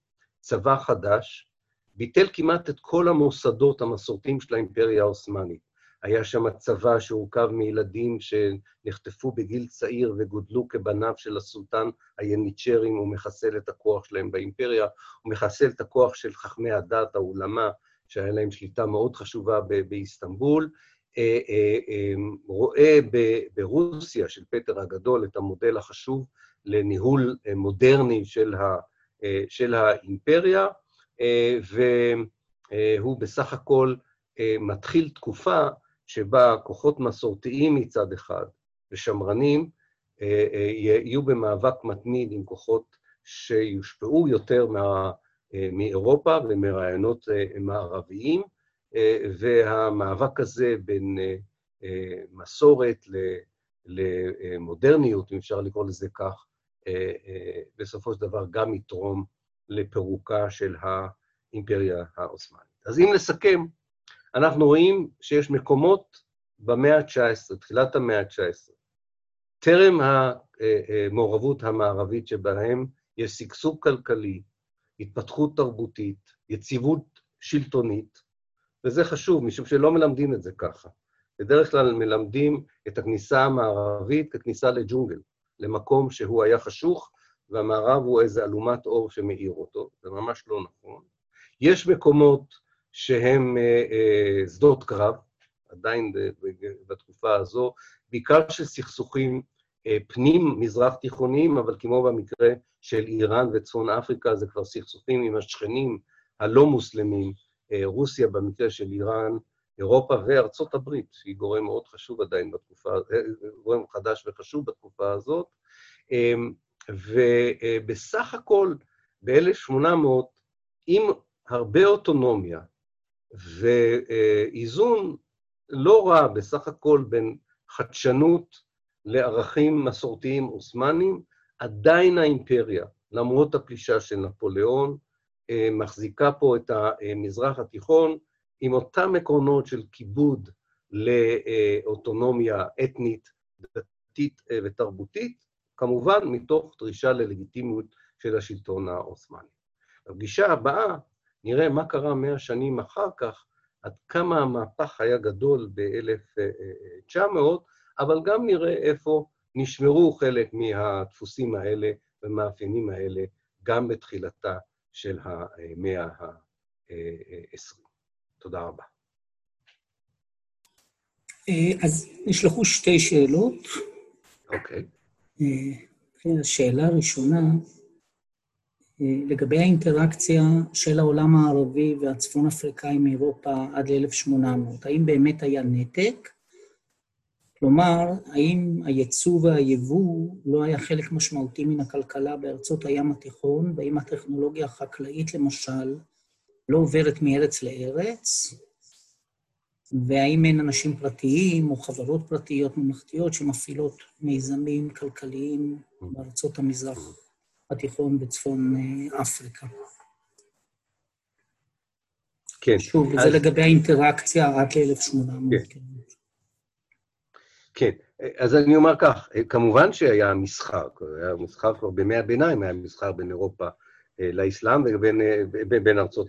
צבא חדש, ביטל כמעט את כל המוסדות המסורתיים של האימפריה העות'מאנית. היה שם צבא שהורכב מילדים שנחטפו בגיל צעיר וגודלו כבניו של הסולטן היניצ'רים, הוא מחסל את הכוח שלהם באימפריה, הוא מחסל את הכוח של חכמי הדת, האולמה, שהיה להם שליטה מאוד חשובה באיסטנבול, רואה ברוסיה של פטר הגדול את המודל החשוב לניהול מודרני של, ה, של האימפריה, והוא בסך הכל מתחיל תקופה שבה כוחות מסורתיים מצד אחד ושמרנים יהיו במאבק מתמיד עם כוחות שיושפעו יותר מה, מאירופה ומרעיונות מערביים, והמאבק הזה בין מסורת למודרניות, אם אפשר לקרוא לזה כך, בסופו של דבר גם יתרום לפירוקה של האימפריה העות'מאנית. אז אם נסכם, אנחנו רואים שיש מקומות במאה ה-19, תחילת המאה ה-19, טרם המעורבות המערבית שבהם יש שגשוג כלכלי, התפתחות תרבותית, יציבות שלטונית, וזה חשוב, משום שלא מלמדים את זה ככה. בדרך כלל מלמדים את הכניסה המערבית ככניסה לג'ונגל, למקום שהוא היה חשוך, והמערב הוא איזה אלומת אור שמאיר אותו, זה ממש לא נכון. יש מקומות שהם אה, אה, שדות קרב, עדיין בתקופה הזו, בעיקר של סכסוכים אה, פנים-מזרח תיכוניים, אבל כמו במקרה של איראן וצפון אפריקה, זה כבר סכסוכים עם השכנים הלא מוסלמים, רוסיה במקרה של איראן, אירופה וארצות הברית, שהיא גורם מאוד חשוב עדיין בתקופה, גורם חדש וחשוב בתקופה הזאת. ובסך הכל, ב-1800, עם הרבה אוטונומיה ואיזון לא רע בסך הכל בין חדשנות לערכים מסורתיים עות'מאנים, עדיין האימפריה, למרות הפלישה של נפוליאון, אה, מחזיקה פה את המזרח התיכון עם אותם עקרונות של כיבוד לאוטונומיה אתנית, דתית אה, ותרבותית, כמובן מתוך דרישה ללגיטימיות של השלטון העות'מאני. בפגישה הבאה נראה מה קרה מאה שנים אחר כך, עד כמה המהפך היה גדול ב-1900, אבל גם נראה איפה נשמרו חלק מהדפוסים האלה ומאפיינים האלה גם בתחילתה של המאה ה-20. תודה רבה. אה, אז נשלחו שתי שאלות. אוקיי. אה, השאלה הראשונה, לגבי האינטראקציה של העולם הערבי והצפון אפריקאי מאירופה עד ל-1800, האם באמת היה נתק? כלומר, האם הייצוא והיבוא לא היה חלק משמעותי מן הכלכלה בארצות הים התיכון, והאם הטכנולוגיה החקלאית, למשל, לא עוברת מארץ לארץ? והאם אין אנשים פרטיים או חברות פרטיות ממלכתיות שמפעילות מיזמים כלכליים בארצות המזרח התיכון בצפון אה, אפריקה? כן. שוב, אז... זה לגבי האינטראקציה רק ל-1800. כן. כן, אז אני אומר כך, כמובן שהיה מסחר, היה מסחר כבר בימי הביניים, היה מסחר בין אירופה אה, לאסלאם ובין אה, בין ארצות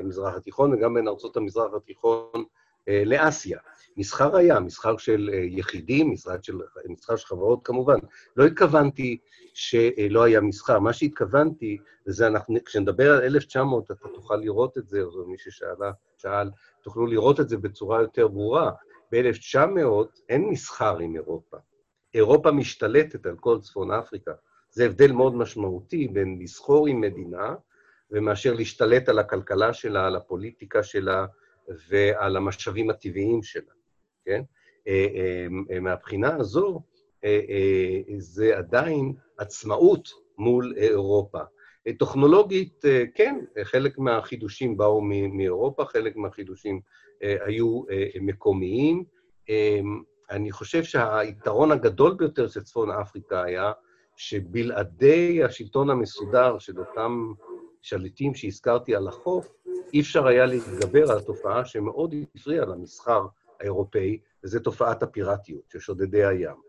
המזרח התיכון וגם בין ארצות המזרח התיכון אה, לאסיה. מסחר היה, מסחר של יחידים, מסחר של, מסחר של חברות כמובן. לא התכוונתי שלא היה מסחר, מה שהתכוונתי, וזה אנחנו, כשנדבר על 1900, אתה תוכל לראות את זה, או מי ששאלה, שאל, תוכלו לראות את זה בצורה יותר ברורה. ב-1900 אין מסחר עם אירופה. אירופה משתלטת על כל צפון אפריקה. זה הבדל מאוד משמעותי בין לסחור עם מדינה ומאשר להשתלט על הכלכלה שלה, על הפוליטיקה שלה ועל המשאבים הטבעיים שלה, כן? אה, אה, אה, מהבחינה הזו, זה עדיין עצמאות מול אירופה. טכנולוגית, כן, חלק מהחידושים באו מאירופה, חלק מהחידושים היו מקומיים. אני חושב שהיתרון הגדול ביותר של צפון אפריקה היה שבלעדי השלטון המסודר של אותם שליטים שהזכרתי על החוף, אי אפשר היה להתגבר על התופעה שמאוד הפריעה למסחר האירופאי, וזו תופעת הפיראטיות של שודדי הים.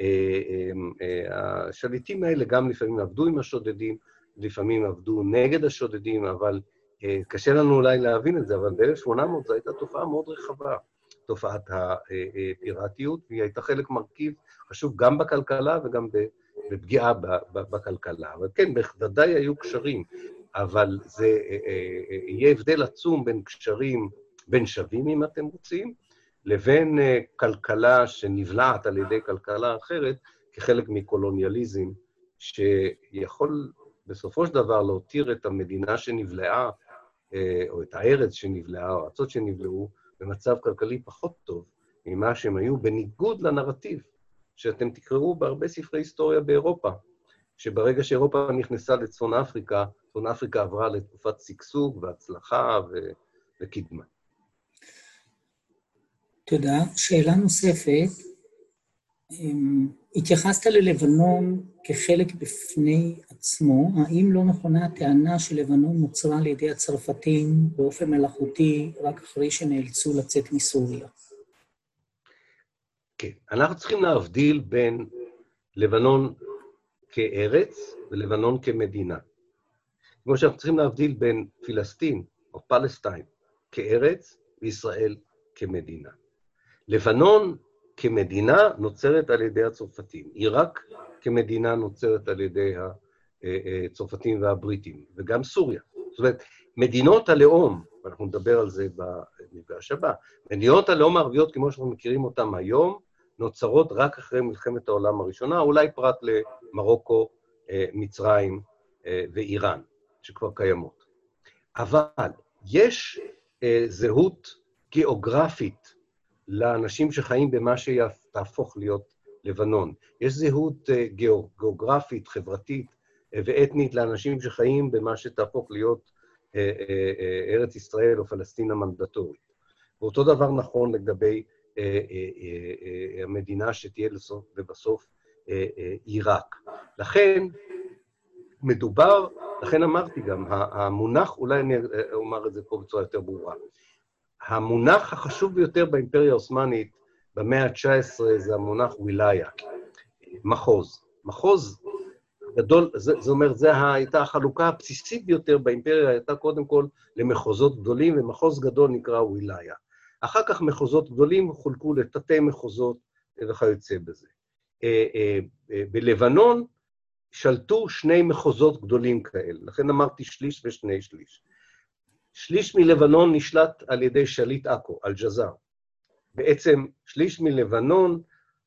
אה, אה, אה, השליטים האלה גם לפעמים עבדו עם השודדים, לפעמים עבדו נגד השודדים, אבל קשה לנו אולי להבין את זה, אבל ב-1800 זו הייתה תופעה מאוד רחבה, תופעת הפיראטיות, והיא הייתה חלק מרכיב חשוב גם בכלכלה וגם בפגיעה בכלכלה. אבל כן, בוודאי היו קשרים, אבל זה יהיה הבדל עצום בין קשרים, בין שווים, אם אתם רוצים, לבין כלכלה שנבלעת על ידי כלכלה אחרת כחלק מקולוניאליזם, שיכול בסופו של דבר להותיר את המדינה שנבלעה, או את הארץ שנבלעה, או הארצות שנבלעו, במצב כלכלי פחות טוב ממה שהם היו, בניגוד לנרטיב שאתם תקראו בהרבה ספרי היסטוריה באירופה, שברגע שאירופה נכנסה לצפון אפריקה, צפון אפריקה עברה לתקופת שגשוג והצלחה ו... וקדמה. תודה. שאלה נוספת, אמ, התייחסת ללבנון כחלק בפני עצמו, האם לא נכונה הטענה שלבנון נוצרה על ידי הצרפתים באופן מלאכותי רק אחרי שנאלצו לצאת מסוריה? כן. אנחנו צריכים להבדיל בין לבנון כארץ ולבנון כמדינה. כמו שאנחנו צריכים להבדיל בין פלסטין או פלסטיין כארץ וישראל כמדינה. לבנון כמדינה נוצרת על ידי הצרפתים, עיראק כמדינה נוצרת על ידי הצרפתים והבריטים, וגם סוריה. זאת אומרת, מדינות הלאום, ואנחנו נדבר על זה במפגש הבא, מדינות הלאום הערביות כמו שאנחנו מכירים אותן היום, נוצרות רק אחרי מלחמת העולם הראשונה, אולי פרט למרוקו, אה, מצרים אה, ואיראן, שכבר קיימות. אבל יש אה, זהות גיאוגרפית לאנשים שחיים במה שתהפוך להיות לבנון. יש זהות גיאוגרפית, חברתית ואתנית לאנשים שחיים במה שתהפוך להיות ארץ ישראל או פלסטין המנדטורית. ואותו דבר נכון לגבי המדינה שתהיה לבסוף עיראק. לכן, מדובר, לכן אמרתי גם, המונח, אולי אני אומר את זה פה בצורה יותר ברורה, המונח החשוב ביותר באימפריה העות'מאנית במאה ה-19 זה המונח ווילאיה, מחוז. מחוז גדול, זה, זה אומר, זו הייתה החלוקה הבסיסית ביותר באימפריה, הייתה קודם כל למחוזות גדולים, ומחוז גדול נקרא ווילאיה. אחר כך מחוזות גדולים חולקו לתתי מחוזות וכיוצא בזה. אה, אה, אה, בלבנון שלטו שני מחוזות גדולים כאלה, לכן אמרתי שליש ושני שליש. שליש מלבנון נשלט על ידי שליט עכו, אל-ג'זאר. בעצם שליש מלבנון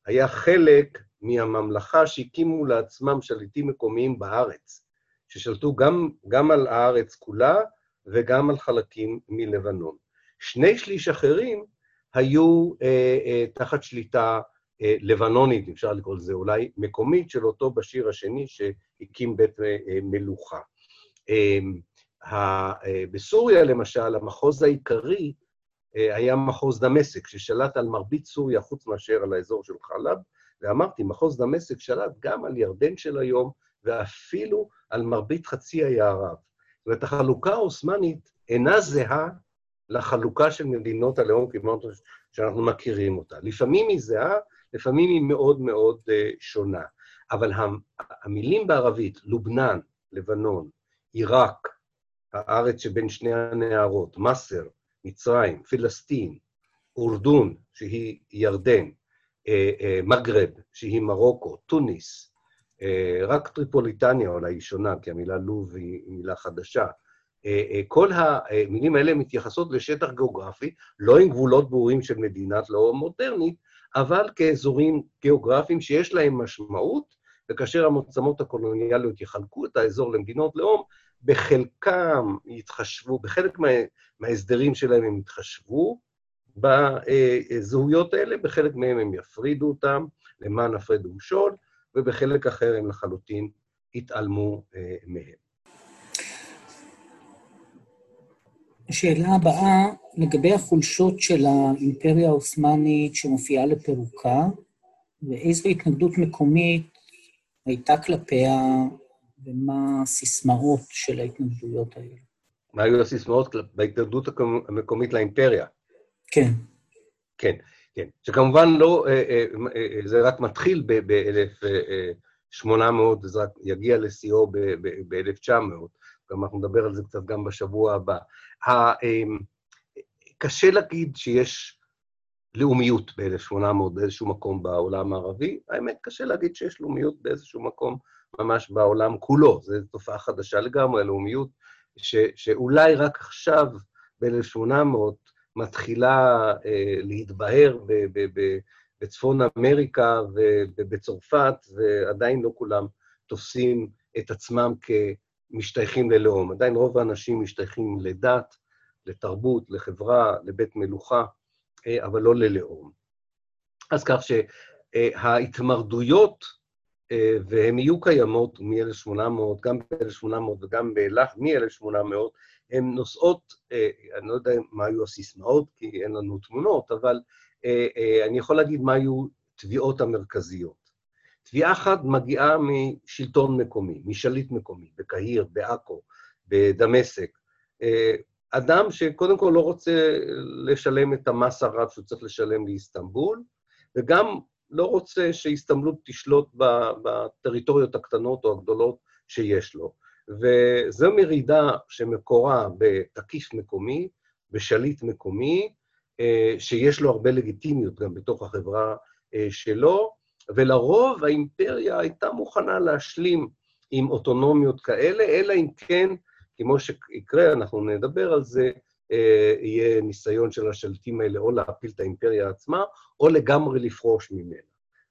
היה חלק מהממלכה שהקימו לעצמם שליטים מקומיים בארץ, ששלטו גם, גם על הארץ כולה וגם על חלקים מלבנון. שני שליש אחרים היו אה, אה, תחת שליטה אה, לבנונית, אפשר לקרוא לזה אולי מקומית, של אותו בשיר השני שהקים בית אה, אה מלוכה. אה, בסוריה, למשל, המחוז העיקרי אה, היה מחוז דמשק, ששלט על מרבית סוריה חוץ מאשר על האזור של חלב, ואמרתי, מחוז דמשק שלט גם על ירדן של היום, ואפילו על מרבית חצי האי ערב. זאת אומרת, החלוקה העות'מאנית אינה זהה לחלוקה של מדינות הלאום כמו שאנחנו מכירים אותה. לפעמים היא זהה, לפעמים היא מאוד מאוד uh, שונה. אבל המילים בערבית, לובנן, לבנון, עיראק, הארץ שבין שני הנהרות, מסר, מצרים, פלסטין, אורדון, שהיא ירדן, אה, אה, מגרב, שהיא מרוקו, טוניס, אה, רק טריפוליטניה אולי היא שונה, כי המילה לוב היא מילה חדשה. כל המילים האלה מתייחסות לשטח גיאוגרפי, לא עם גבולות ברורים של מדינת לאום מודרנית, אבל כאזורים גיאוגרפיים שיש להם משמעות, וכאשר המוצמות הקולוניאליות יחלקו את האזור למדינות לאום, בחלקם יתחשבו, בחלק מה, מההסדרים שלהם הם יתחשבו בזהויות האלה, בחלק מהם הם יפרידו אותם למען הפרד ומשול, ובחלק אחר הם לחלוטין יתעלמו אה, מהם. השאלה הבאה, לגבי החולשות של האימפריה העות'מאנית שמופיעה לפירוקה, ואיזו התנגדות מקומית הייתה כלפיה ומה הסיסמאות של ההתנגדויות האלה. מה היו הסיסמאות בהתנגדות המקומית לאימפריה? כן. כן, כן. שכמובן לא, אה, אה, אה, זה רק מתחיל ב-1800, זה רק יגיע לשיאו ב-1900, גם אנחנו נדבר על זה קצת גם בשבוע הבא. קשה להגיד שיש לאומיות ב-1800 באיזשהו מקום בעולם הערבי, האמת, קשה להגיד שיש לאומיות באיזשהו מקום ממש בעולם כולו. זו תופעה חדשה לגמרי, הלאומיות, ש, שאולי רק עכשיו, ב-1800, מתחילה אה, להתבהר ב, ב, ב, בצפון אמריקה ובצרפת, ועדיין לא כולם תופסים את עצמם כמשתייכים ללאום. עדיין רוב האנשים משתייכים לדת, לתרבות, לחברה, לבית מלוכה, אה, אבל לא ללאום. אז כך שההתמרדויות והן יהיו קיימות מ-1800, גם ב-1800 וגם באילך מ-1800, הן נושאות, אה, אני לא יודע מה היו הסיסמאות, כי אין לנו תמונות, אבל אה, אני יכול להגיד מה היו תביעות המרכזיות. תביעה אחת מגיעה משלטון מקומי, משליט מקומי, בקהיר, בעכו, בדמשק. אדם שקודם כל לא רוצה לשלם את המס הרב שהוא צריך לשלם לאיסטנבול, וגם לא רוצה שהסתמלות תשלוט בטריטוריות הקטנות או הגדולות שיש לו. וזו מרידה שמקורה בתקיף מקומי, בשליט מקומי, אה, שיש לו הרבה לגיטימיות גם בתוך החברה אה, שלו, ולרוב האימפריה הייתה מוכנה להשלים עם אוטונומיות כאלה, אלא אם כן, כמו שיקרה, אנחנו נדבר על זה, יהיה ניסיון של השליטים האלה או להפיל את האימפריה עצמה, או לגמרי לפרוש ממנה.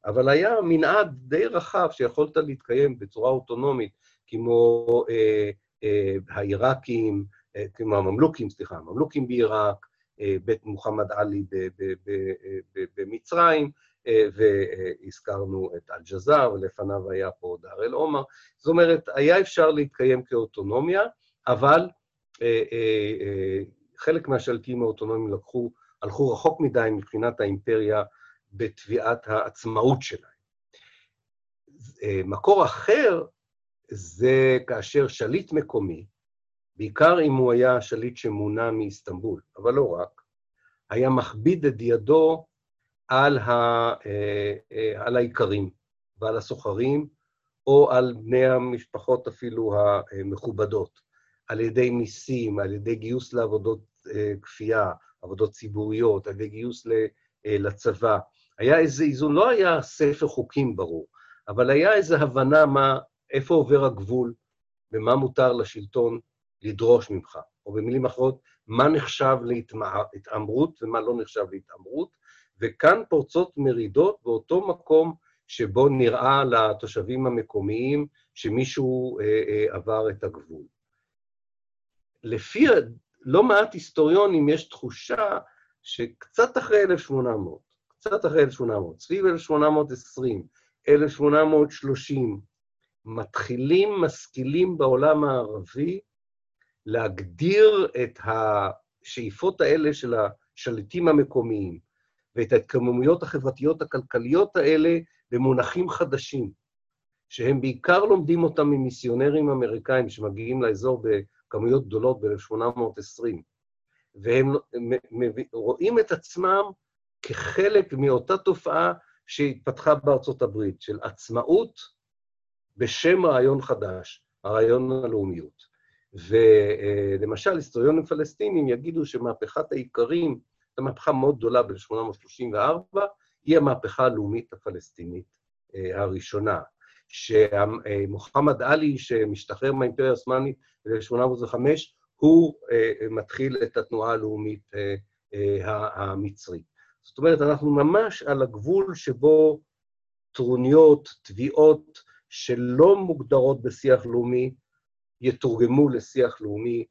אבל היה מנעד די רחב שיכולת להתקיים בצורה אוטונומית, כמו אה, אה, העיראקים, אה, כמו הממלוכים, סליחה, הממלוכים בעיראק, אה, בית מוחמד עלי במצרים, אה, והזכרנו את אל-ג'זאר, ולפניו היה פה דאר אל-עומר. זאת אומרת, היה אפשר להתקיים כאוטונומיה, אבל אה, אה, אה, חלק מהשלטים האוטונומיים לקחו הלכו רחוק מדי מבחינת האימפריה בתביעת העצמאות שלהם. מקור אחר זה כאשר שליט מקומי, בעיקר אם הוא היה שליט שמונה מאיסטנבול, אבל לא רק, היה מכביד את ידו על, ה, אה, אה, על האיכרים ועל הסוחרים, או על בני המשפחות אפילו המכובדות, על ידי מיסים, על ידי גיוס לעבודות אה, כפייה, עבודות ציבוריות, על ידי גיוס לצבא. היה איזה איזון, לא היה ספר חוקים ברור, אבל היה איזו הבנה מה, איפה עובר הגבול ומה מותר לשלטון לדרוש ממך, או במילים אחרות, מה נחשב להתעמרות ומה לא נחשב להתעמרות, וכאן פורצות מרידות באותו מקום שבו נראה לתושבים המקומיים שמישהו אה, אה, עבר את הגבול. לפי לא מעט היסטוריונים יש תחושה שקצת אחרי 1800, קצת אחרי 1800, סביב 1820, 1830, מתחילים משכילים בעולם הערבי להגדיר את השאיפות האלה של השליטים המקומיים ואת ההתקוממויות החברתיות הכלכליות האלה במונחים חדשים, שהם בעיקר לומדים אותם ממיסיונרים אמריקאים שמגיעים לאזור בכמויות גדולות ב-1820, והם רואים את עצמם כחלק מאותה תופעה שהתפתחה בארצות הברית, של עצמאות בשם רעיון חדש, הרעיון הלאומיות. ולמשל, היסטוריונים פלסטינים יגידו שמהפכת האיכרים, זו מהפכה מאוד גדולה ב-1834, היא המהפכה הלאומית הפלסטינית אה, הראשונה. שמוחמד עלי, שמשתחרר מהאימפריה העות'מאנית ב-1805, הוא אה, מתחיל את התנועה הלאומית אה, המצרית. זאת אומרת, אנחנו ממש על הגבול שבו טרוניות, תביעות שלא מוגדרות בשיח לאומי, יתורגמו לשיח לאומי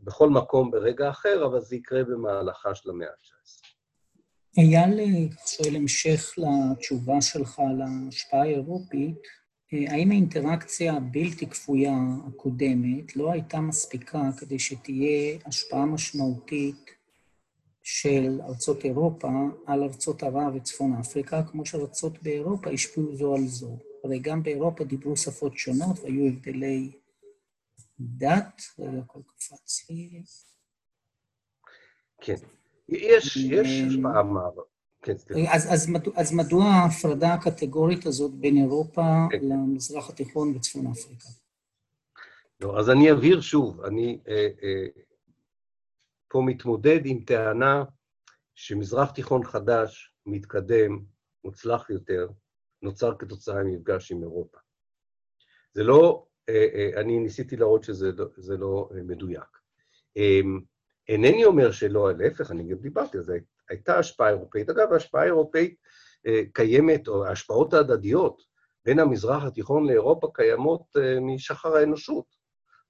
בכל מקום ברגע אחר, אבל זה יקרה במהלכה של המאה ה-19. אייל שואל המשך לתשובה שלך על ההשפעה האירופית, האם האינטראקציה הבלתי כפויה הקודמת לא הייתה מספיקה כדי שתהיה השפעה משמעותית של ארצות אירופה על ארצות ערב וצפון אפריקה, כמו שארצות באירופה השפיעו זו על זו. הרי גם באירופה דיברו שפות שונות והיו הבדלי דת, רגע, הכל קפץ לי. כן, יש, יש השפעה מערב. כן, אז, אז, אז מדוע ההפרדה הקטגורית הזאת בין אירופה כן. למזרח התיכון וצפון אפריקה? לא, אז אני אבהיר שוב, אני אה, אה, פה מתמודד עם טענה שמזרח תיכון חדש, מתקדם, מוצלח יותר, נוצר כתוצאה ממפגש עם אירופה. זה לא, אה, אה, אני ניסיתי להראות שזה לא, לא אה, מדויק. אמ, אינני אומר שלא, להפך, אני גם דיברתי על זה, הייתה השפעה אירופאית. אגב, ההשפעה האירופאית קיימת, או ההשפעות ההדדיות בין המזרח התיכון לאירופה קיימות משחר האנושות.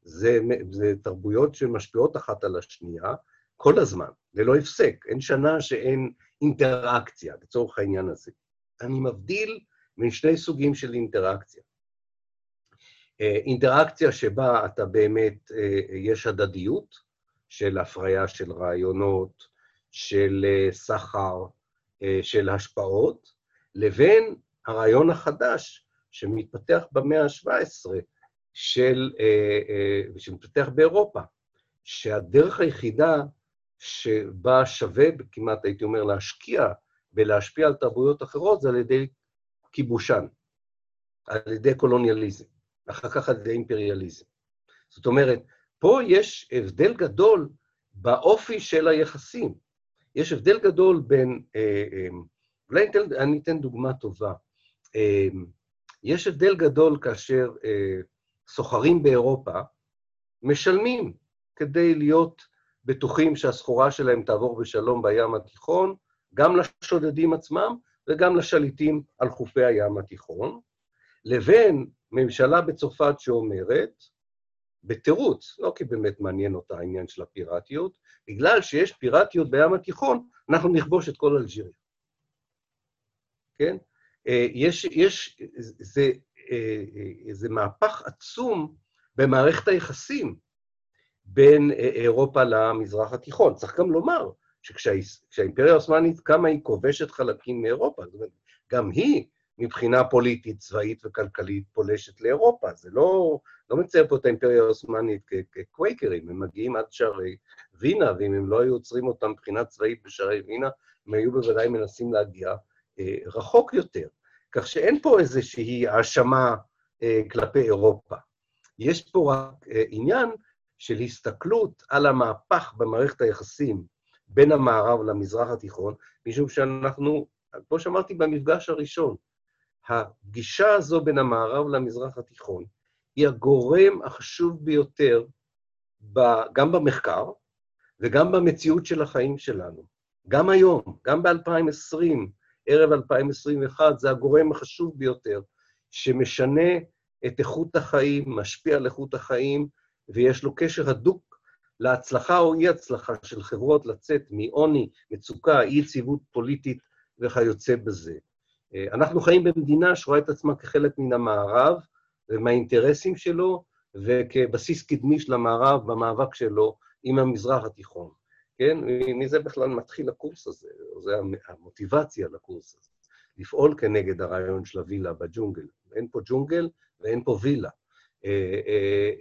זה, זה תרבויות שמשפיעות אחת על השנייה כל הזמן, ללא הפסק. אין שנה שאין אינטראקציה, לצורך העניין הזה. אני מבדיל בין שני סוגים של אינטראקציה. אה, אינטראקציה שבה אתה באמת, אה, יש הדדיות של הפריה של רעיונות, של אה, סחר, של השפעות, לבין הרעיון החדש שמתפתח במאה ה-17, של, שמתפתח באירופה, שהדרך היחידה שבה שווה כמעט, הייתי אומר, להשקיע ולהשפיע על תרבויות אחרות זה על ידי כיבושן, על ידי קולוניאליזם, ואחר כך על ידי אימפריאליזם. זאת אומרת, פה יש הבדל גדול באופי של היחסים. יש הבדל גדול בין, אה, אה, אולי אני אתן, אני אתן דוגמה טובה. אה, יש הבדל גדול כאשר סוחרים באירופה משלמים כדי להיות בטוחים שהסחורה שלהם תעבור בשלום בים התיכון, גם לשודדים עצמם וגם לשליטים על חופי הים התיכון, לבין ממשלה בצרפת שאומרת, בתירוץ, לא כי באמת מעניין אותה העניין של הפיראטיות, בגלל שיש פיראטיות בים התיכון, אנחנו נכבוש את כל אלג'יריה. כן? אה, יש, יש, זה, אה, אה, זה מהפך עצום במערכת היחסים בין אירופה למזרח התיכון. צריך גם לומר שכשהאימפריה העות'מאנית קמה, היא כובשת חלקים מאירופה. זאת אומרת, גם היא, מבחינה פוליטית, צבאית וכלכלית, פולשת לאירופה. זה לא, לא מצייר פה את האימפריה העות'מאנית כקווייקרים, הם מגיעים עד שערי וינה, ואם הם לא היו עוצרים אותם מבחינה צבאית בשערי וינה, הם היו בוודאי מנסים להגיע אה, רחוק יותר. כך שאין פה איזושהי האשמה אה, כלפי אירופה. יש פה רק אה, עניין של הסתכלות על המהפך במערכת היחסים בין המערב למזרח התיכון, משום שאנחנו, כמו שאמרתי במפגש הראשון, הגישה הזו בין המערב למזרח התיכון היא הגורם החשוב ביותר ב, גם במחקר וגם במציאות של החיים שלנו. גם היום, גם ב-2020, ערב 2021, זה הגורם החשוב ביותר, שמשנה את איכות החיים, משפיע על איכות החיים, ויש לו קשר הדוק להצלחה או אי-הצלחה של חברות לצאת מעוני, מצוקה, אי-יציבות פוליטית וכיוצא בזה. אה, אנחנו חיים במדינה שרואה את עצמה כחלק מן המערב ומהאינטרסים שלו, וכבסיס קדמי של המערב במאבק שלו עם המזרח התיכון. כן? מזה בכלל מתחיל הקורס הזה, זו המוטיבציה לקורס הזה, לפעול כנגד הרעיון של הווילה בג'ונגל. אין פה ג'ונגל ואין פה וילה. אה,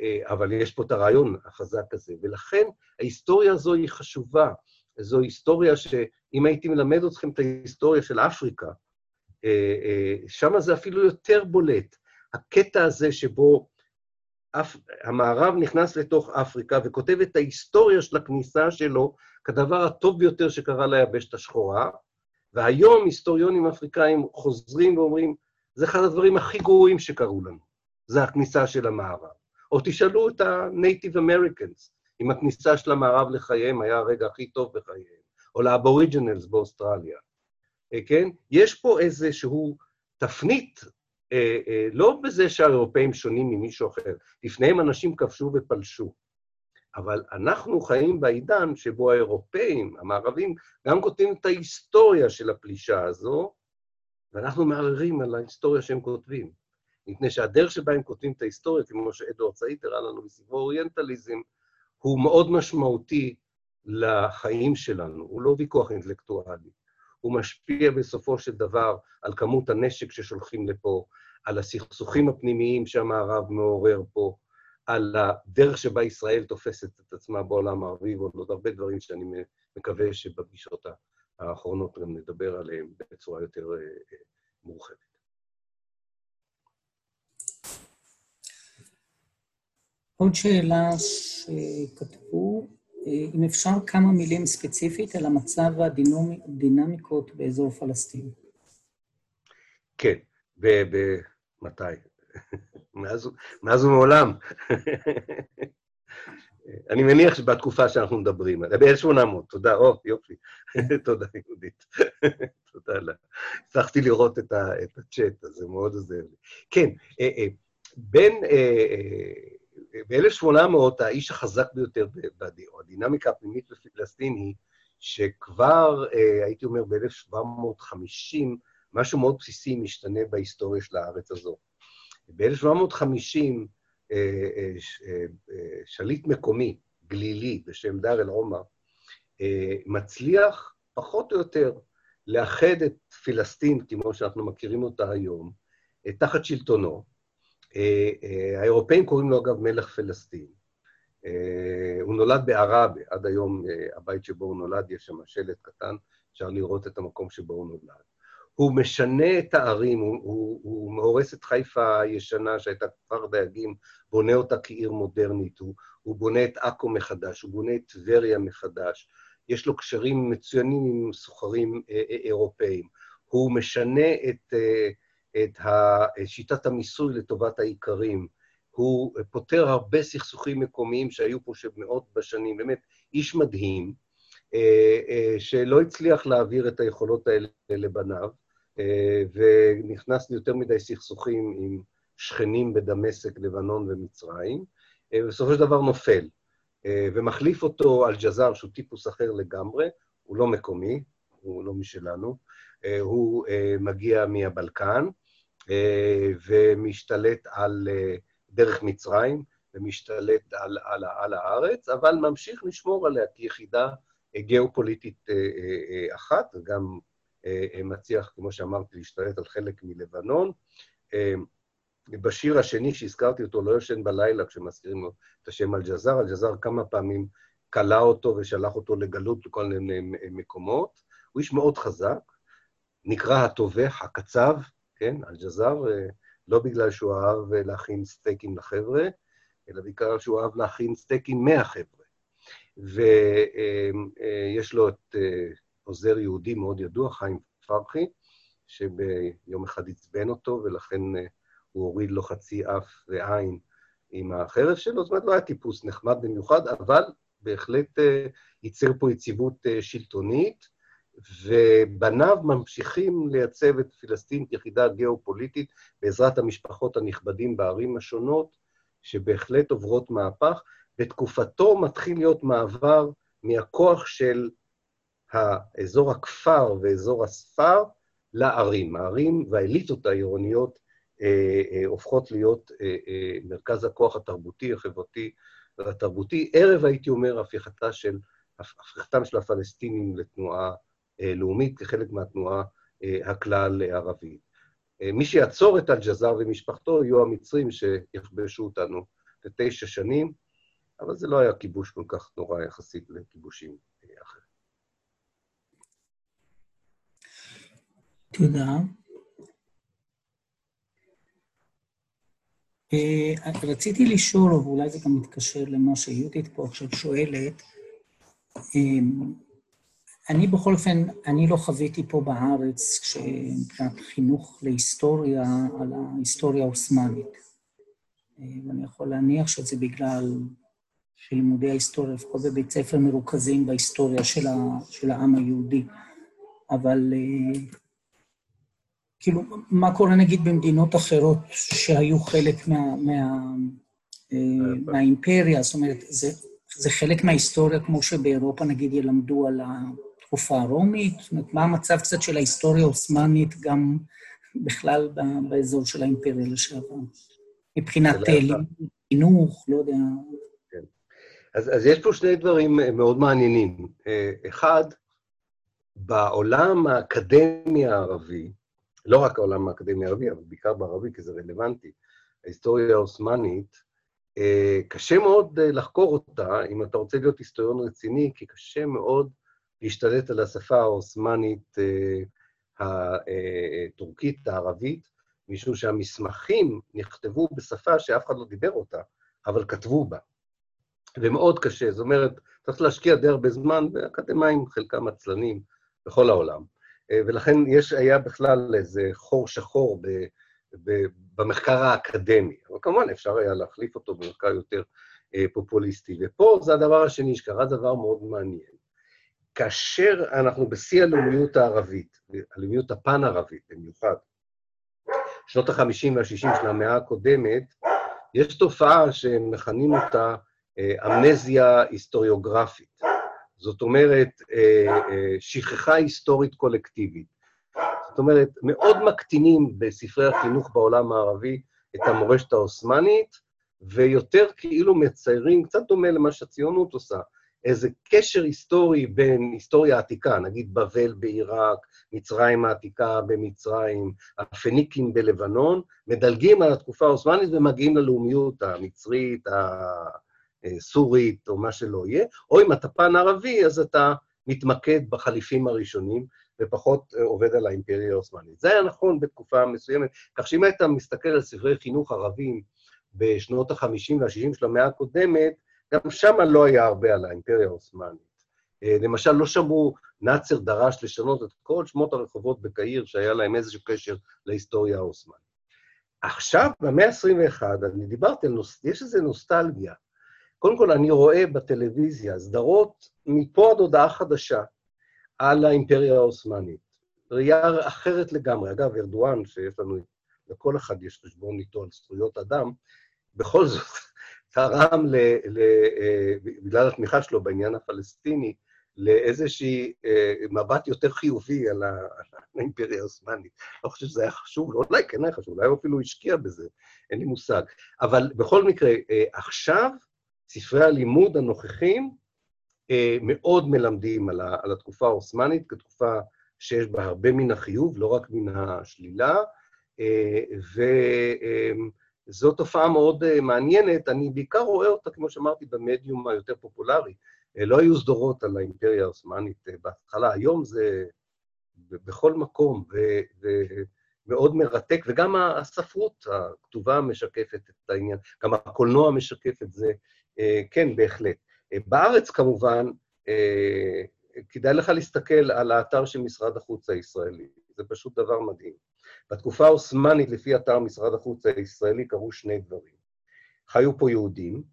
אה, אבל יש פה את הרעיון החזק הזה, ולכן ההיסטוריה הזו היא חשובה. זו היסטוריה שאם הייתי מלמד אתכם את ההיסטוריה של אפריקה, שם זה אפילו יותר בולט. הקטע הזה שבו המערב נכנס לתוך אפריקה וכותב את ההיסטוריה של הכניסה שלו כדבר הטוב ביותר שקרה ליבשת השחורה, והיום היסטוריונים אפריקאים חוזרים ואומרים, זה אחד הדברים הכי גרועים שקרו לנו. זה הכניסה של המערב. או תשאלו את ה-Native Americans, אם הכניסה של המערב לחייהם היה הרגע הכי טוב בחייהם, או ל Aboriginals באוסטרליה, אה, כן? יש פה איזשהו תפנית, אה, אה, לא בזה שהאירופאים שונים ממישהו אחר, לפניהם אנשים כבשו ופלשו, אבל אנחנו חיים בעידן שבו האירופאים, המערבים, גם כותבים את ההיסטוריה של הפלישה הזו, ואנחנו מערערים על ההיסטוריה שהם כותבים. מפני שהדרך שבה הם כותבים את ההיסטוריה, כמו שאדוארד סעיד הראה לנו בספרו אוריינטליזם, הוא מאוד משמעותי לחיים שלנו, הוא לא ויכוח אינטלקטואלי. הוא משפיע בסופו של דבר על כמות הנשק ששולחים לפה, על הסכסוכים הפנימיים שהמערב מעורר פה, על הדרך שבה ישראל תופסת את עצמה בעולם הערבי, ועוד עוד הרבה דברים שאני מקווה שבפגישות האחרונות גם נדבר עליהם בצורה יותר אה, מורחבת. עוד שאלה שכתבו, אם אפשר כמה מילים ספציפית על המצב והדינמיקות באזור פלסטין. כן, מתי? מאז ומעולם. אני מניח שבתקופה שאנחנו מדברים, ב-1800, תודה, או, יופי. תודה, יהודית. תודה לה. הצלחתי לראות את הצ'אט, אז זה מאוד עוזר לי. כן, אה, אה, בין... ב-1800 האיש החזק ביותר, או הדינמיקה הפנימית בפלסטין היא שכבר, אה, הייתי אומר, ב-1750, משהו מאוד בסיסי משתנה בהיסטוריה של הארץ הזו. ב-1750, אה, אה, שליט מקומי, גלילי, בשם דאר אל-עומר, מצליח פחות או יותר לאחד את פלסטין, כמו שאנחנו מכירים אותה היום, תחת שלטונו, האירופאים קוראים לו, אגב, מלך פלסטין. אה, הוא נולד בעראבה, עד היום הבית שבו הוא נולד, יש שם שלט קטן, אפשר לראות את המקום שבו הוא נולד. הוא משנה את הערים, הוא, הוא, הוא מאורס את חיפה הישנה, שהייתה כפר דייגים, בונה אותה כעיר מודרנית, הוא, הוא בונה את עכו מחדש, הוא בונה את טבריה מחדש, יש לו קשרים מצוינים עם סוחרים אירופאים. הוא משנה את... את שיטת המיסוי לטובת האיכרים. הוא פותר הרבה סכסוכים מקומיים שהיו פה מאות בשנים, באמת איש מדהים, אה, אה, שלא הצליח להעביר את היכולות האלה לבניו, אה, ונכנס ליותר מדי סכסוכים עם שכנים בדמשק, לבנון ומצרים, ובסופו של דבר נופל. ומחליף אותו אל-ג'זאר, שהוא טיפוס אחר לגמרי, הוא לא מקומי, הוא לא משלנו, הוא מגיע מהבלקן, ומשתלט על אה, דרך מצרים, ומשתלט על, על, על הארץ, אבל ממשיך לשמור עליה כיחידה גיאופוליטית אחת, וגם מצליח, כמו שאמרתי, להשתלט על חלק מלבנון. בשיר השני שהזכרתי אותו, לא ישן בלילה, כשמזכירים לו את השם אל-ג'זאר, אל-ג'זאר כמה פעמים כלא אותו ושלח אותו לגלות לכל מיני מקומות. הוא איש מאוד חזק, נקרא הטובח, הקצב, כן, אל-ג'זאר, לא בגלל שהוא אהב להכין סטייקים לחבר'ה, אלא בעיקר שהוא אהב להכין סטייקים מהחבר'ה. ויש לו את עוזר יהודי מאוד ידוע, חיים פרחי, שביום אחד עצבן אותו, ולכן הוא הוריד לו חצי אף ועין עם החרב שלו, זאת אומרת, לא היה טיפוס נחמד במיוחד, אבל בהחלט ייצר פה יציבות שלטונית, ובניו ממשיכים לייצב את פלסטין כיחידה גיאופוליטית בעזרת המשפחות הנכבדים בערים השונות, שבהחלט עוברות מהפך. בתקופתו מתחיל להיות מעבר מהכוח של האזור הכפר ואזור הספר לערים. הערים והאליטות העירוניות אה, אה, הופכות להיות אה, אה, מרכז הכוח התרבותי, החברתי והתרבותי, ערב, הייתי אומר, הפיכתה של, הפיכתם של הפלסטינים לתנועה לאומית כחלק מהתנועה אה, הכלל-ערבית. אה, מי שיעצור את אל-ג'זאר ומשפחתו יהיו המצרים שיכבשו אותנו לתשע שנים, אבל זה לא היה כיבוש כל כך נורא יחסית לכיבושים אחרים. תודה. רציתי לשאול, ואולי זה גם מתקשר למה שיהודית פה עכשיו שואלת, אני בכל אופן, אני לא חוויתי פה בארץ, מבחינת חינוך להיסטוריה, על ההיסטוריה העות'מאנית. ואני יכול להניח שזה בגלל שלימודי ההיסטוריה, לפחות בבית ספר, מרוכזים בהיסטוריה של, ה, של העם היהודי. אבל כאילו, מה קורה נגיד במדינות אחרות שהיו חלק מה, מה, מהאימפריה? זאת אומרת, זה, זה חלק מההיסטוריה, כמו שבאירופה נגיד ילמדו על ה... התקופה הרומית? זאת אומרת, מה המצב קצת של ההיסטוריה העות'מאנית גם בכלל באזור של האימפריה לשעבר? מבחינת חינוך, לא יודע. כן. אז, אז יש פה שני דברים מאוד מעניינים. אחד, בעולם האקדמי הערבי, לא רק העולם האקדמי הערבי, אבל בעיקר בערבי, כי זה רלוונטי, ההיסטוריה העות'מאנית, קשה מאוד לחקור אותה, אם אתה רוצה להיות היסטוריון רציני, כי קשה מאוד להשתלט על השפה העות'מאנית הטורקית, הערבית, משום שהמסמכים נכתבו בשפה שאף אחד לא דיבר אותה, אבל כתבו בה. ומאוד קשה, זאת אומרת, צריך להשקיע די הרבה זמן, ואקדמאים, חלקם עצלנים, בכל העולם. ולכן יש, היה בכלל איזה חור שחור ב, ב, במחקר האקדמי. אבל כמובן, אפשר היה להחליף אותו במחקר יותר פופוליסטי. ופה זה הדבר השני, שקרה דבר מאוד מעניין. כאשר אנחנו בשיא הלאומיות הערבית, הלאומיות הפן-ערבית במיוחד, שנות ה-50 וה-60 של המאה הקודמת, יש תופעה שמכנים אותה אמנזיה היסטוריוגרפית. זאת אומרת, שכחה היסטורית קולקטיבית. זאת אומרת, מאוד מקטינים בספרי החינוך בעולם הערבי את המורשת העות'מאנית, ויותר כאילו מציירים, קצת דומה למה שהציונות עושה, איזה קשר היסטורי בין היסטוריה עתיקה, נגיד בבל בעיראק, מצרים העתיקה במצרים, הפניקים בלבנון, מדלגים על התקופה העות'מאנית ומגיעים ללאומיות המצרית, הסורית, או מה שלא יהיה, או אם אתה פן ערבי, אז אתה מתמקד בחליפים הראשונים, ופחות עובד על האימפריה העות'מאנית. זה היה נכון בתקופה מסוימת, כך שאם היית מסתכל על ספרי חינוך ערבים בשנות ה-50 וה-60 של המאה הקודמת, גם שם לא היה הרבה על האימפריה העות'מאנית. למשל, לא שמעו, נאצר דרש לשנות את כל שמות הרחובות בקהיר, שהיה להם איזשהו קשר להיסטוריה העות'מאנית. עכשיו, במאה ה-21, אני דיברתי על נוס... יש איזו נוסטלגיה. קודם כל, אני רואה בטלוויזיה סדרות מפה עד הודעה חדשה על האימפריה העות'מאנית. ראייה אחרת לגמרי. אגב, ארדואן, שיש לנו, לכל אחד יש חשבון איתו על זכויות אדם, בכל זאת, תרם, ל, ל, בגלל התמיכה שלו בעניין הפלסטיני, לאיזשהי מבט יותר חיובי על האימפריה העות'מאנית. לא חושב שזה היה חשוב, אולי כן היה חשוב, אולי הוא אפילו השקיע בזה, אין לי מושג. אבל בכל מקרה, עכשיו, ספרי הלימוד הנוכחים מאוד מלמדים על, ה, על התקופה העות'מאנית כתקופה שיש בה הרבה מן החיוב, לא רק מן השלילה, וזו תופעה מאוד מעניינת. אני בעיקר רואה אותה, כמו שאמרתי, במדיום היותר פופולרי. לא היו סדורות על האימפריה העות'מאנית בהתחלה, היום זה בכל מקום, ומאוד מרתק, וגם הספרות הכתובה משקפת את העניין, גם הקולנוע משקף את זה, כן, בהחלט. בארץ, כמובן, כדאי לך להסתכל על האתר של משרד החוץ הישראלי, זה פשוט דבר מדהים. בתקופה העות'מאנית, לפי אתר משרד החוץ הישראלי, קרו שני דברים. חיו פה יהודים,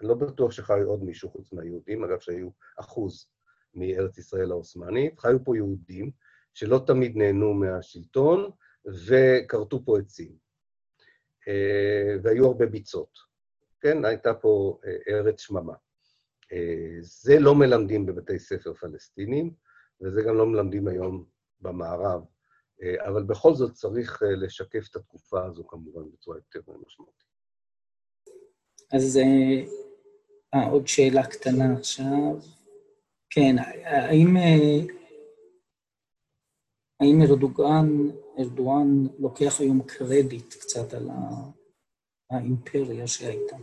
לא בטוח שחיו עוד מישהו חוץ מהיהודים, אגב שהיו אחוז מארץ ישראל העות'מאנית, חיו פה יהודים שלא תמיד נהנו מהשלטון, וכרתו פה עצים. והיו הרבה ביצות. כן, הייתה פה ארץ שממה. זה לא מלמדים בבתי ספר פלסטינים, וזה גם לא מלמדים היום במערב, אבל בכל זאת צריך לשקף את התקופה הזו כמובן בצורה יותר משמעותית. אז אה, עוד שאלה קטנה עכשיו. כן, האם, האם ארדואן, ארדואן לוקח היום קרדיט קצת על האימפריה שהייתה?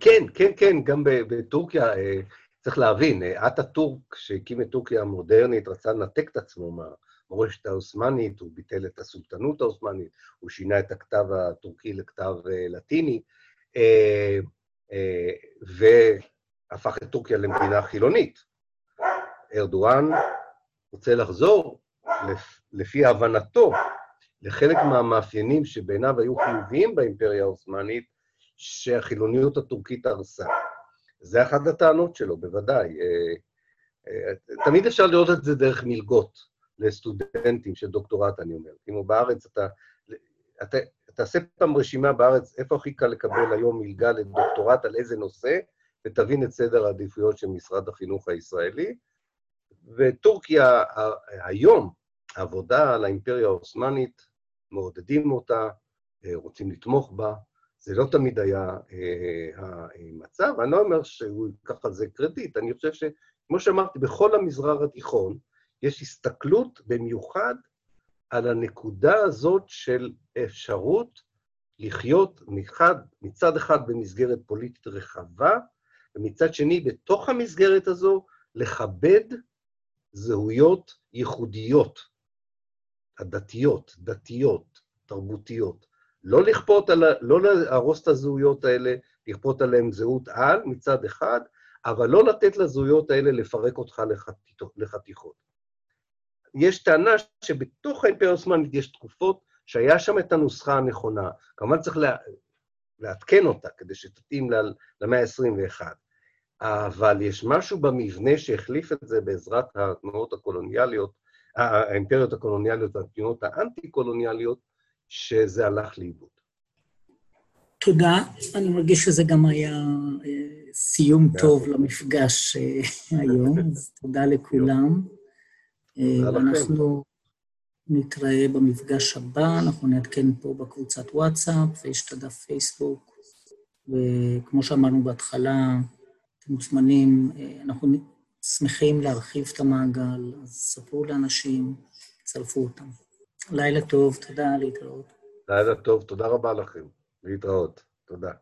כן, כן, כן, גם בטורקיה, אה, צריך להבין, אטאטורק, שהקים את טורקיה המודרנית, רצה לנתק את עצמו מהמורשת העות'מאנית, הוא ביטל את הסולטנות העות'מאנית, הוא שינה את הכתב הטורקי לכתב אה, לטיני, אה, והפך את טורקיה למדינה חילונית. ארדואן רוצה לחזור, לפי הבנתו, לחלק מהמאפיינים שבעיניו היו חיוביים באימפריה העות'מאנית, שהחילוניות הטורקית הרסה. זה אחת הטענות שלו, בוודאי. אה, אה, תמיד אפשר לראות את זה דרך מלגות לסטודנטים של דוקטורט, אני אומר. כמו בארץ, אתה... אתה תעשה פעם רשימה בארץ, איפה הכי קל לקבל היום מלגה לדוקטורט על איזה נושא, ותבין את סדר העדיפויות של משרד החינוך הישראלי. וטורקיה, היום, העבודה על האימפריה העות'מאנית, מעודדים אותה, אה, רוצים לתמוך בה, זה לא תמיד היה אה, המצב, אני לא אומר שהוא ייקח על זה קרדיט, אני חושב שכמו שאמרתי, בכל המזרח התיכון יש הסתכלות במיוחד על הנקודה הזאת של אפשרות לחיות מחד, מצד אחד במסגרת פוליטית רחבה, ומצד שני, בתוך המסגרת הזו, לכבד זהויות ייחודיות, הדתיות, דתיות, תרבותיות. לא לכפות על, לא להרוס את הזהויות האלה, לכפות עליהן זהות על מצד אחד, אבל לא לתת לזהויות האלה לפרק אותך לחתיכות. יש טענה שבתוך האימפריה העות'מאנית יש תקופות שהיה שם את הנוסחה הנכונה. כמובן צריך לה, לעדכן אותה כדי שתתאים למאה ה-21. אבל יש משהו במבנה שהחליף את זה בעזרת התנועות הקולוניאליות, האימפריות הקולוניאליות והתנועות האנטי-קולוניאליות, שזה הלך לאיבוד. תודה. אני מרגיש שזה גם היה אה, סיום טוב למפגש אה, היום, אז תודה לכולם. אה, ואנחנו נתראה במפגש הבא, אנחנו נעדכן פה בקבוצת וואטסאפ, ויש את הדף פייסבוק, וכמו שאמרנו בהתחלה, אתם מוזמנים, אנחנו שמחים להרחיב את המעגל, אז ספרו לאנשים, צרפו אותם. לילה טוב, תודה, להתראות. לילה טוב, תודה רבה לכם. להתראות. תודה.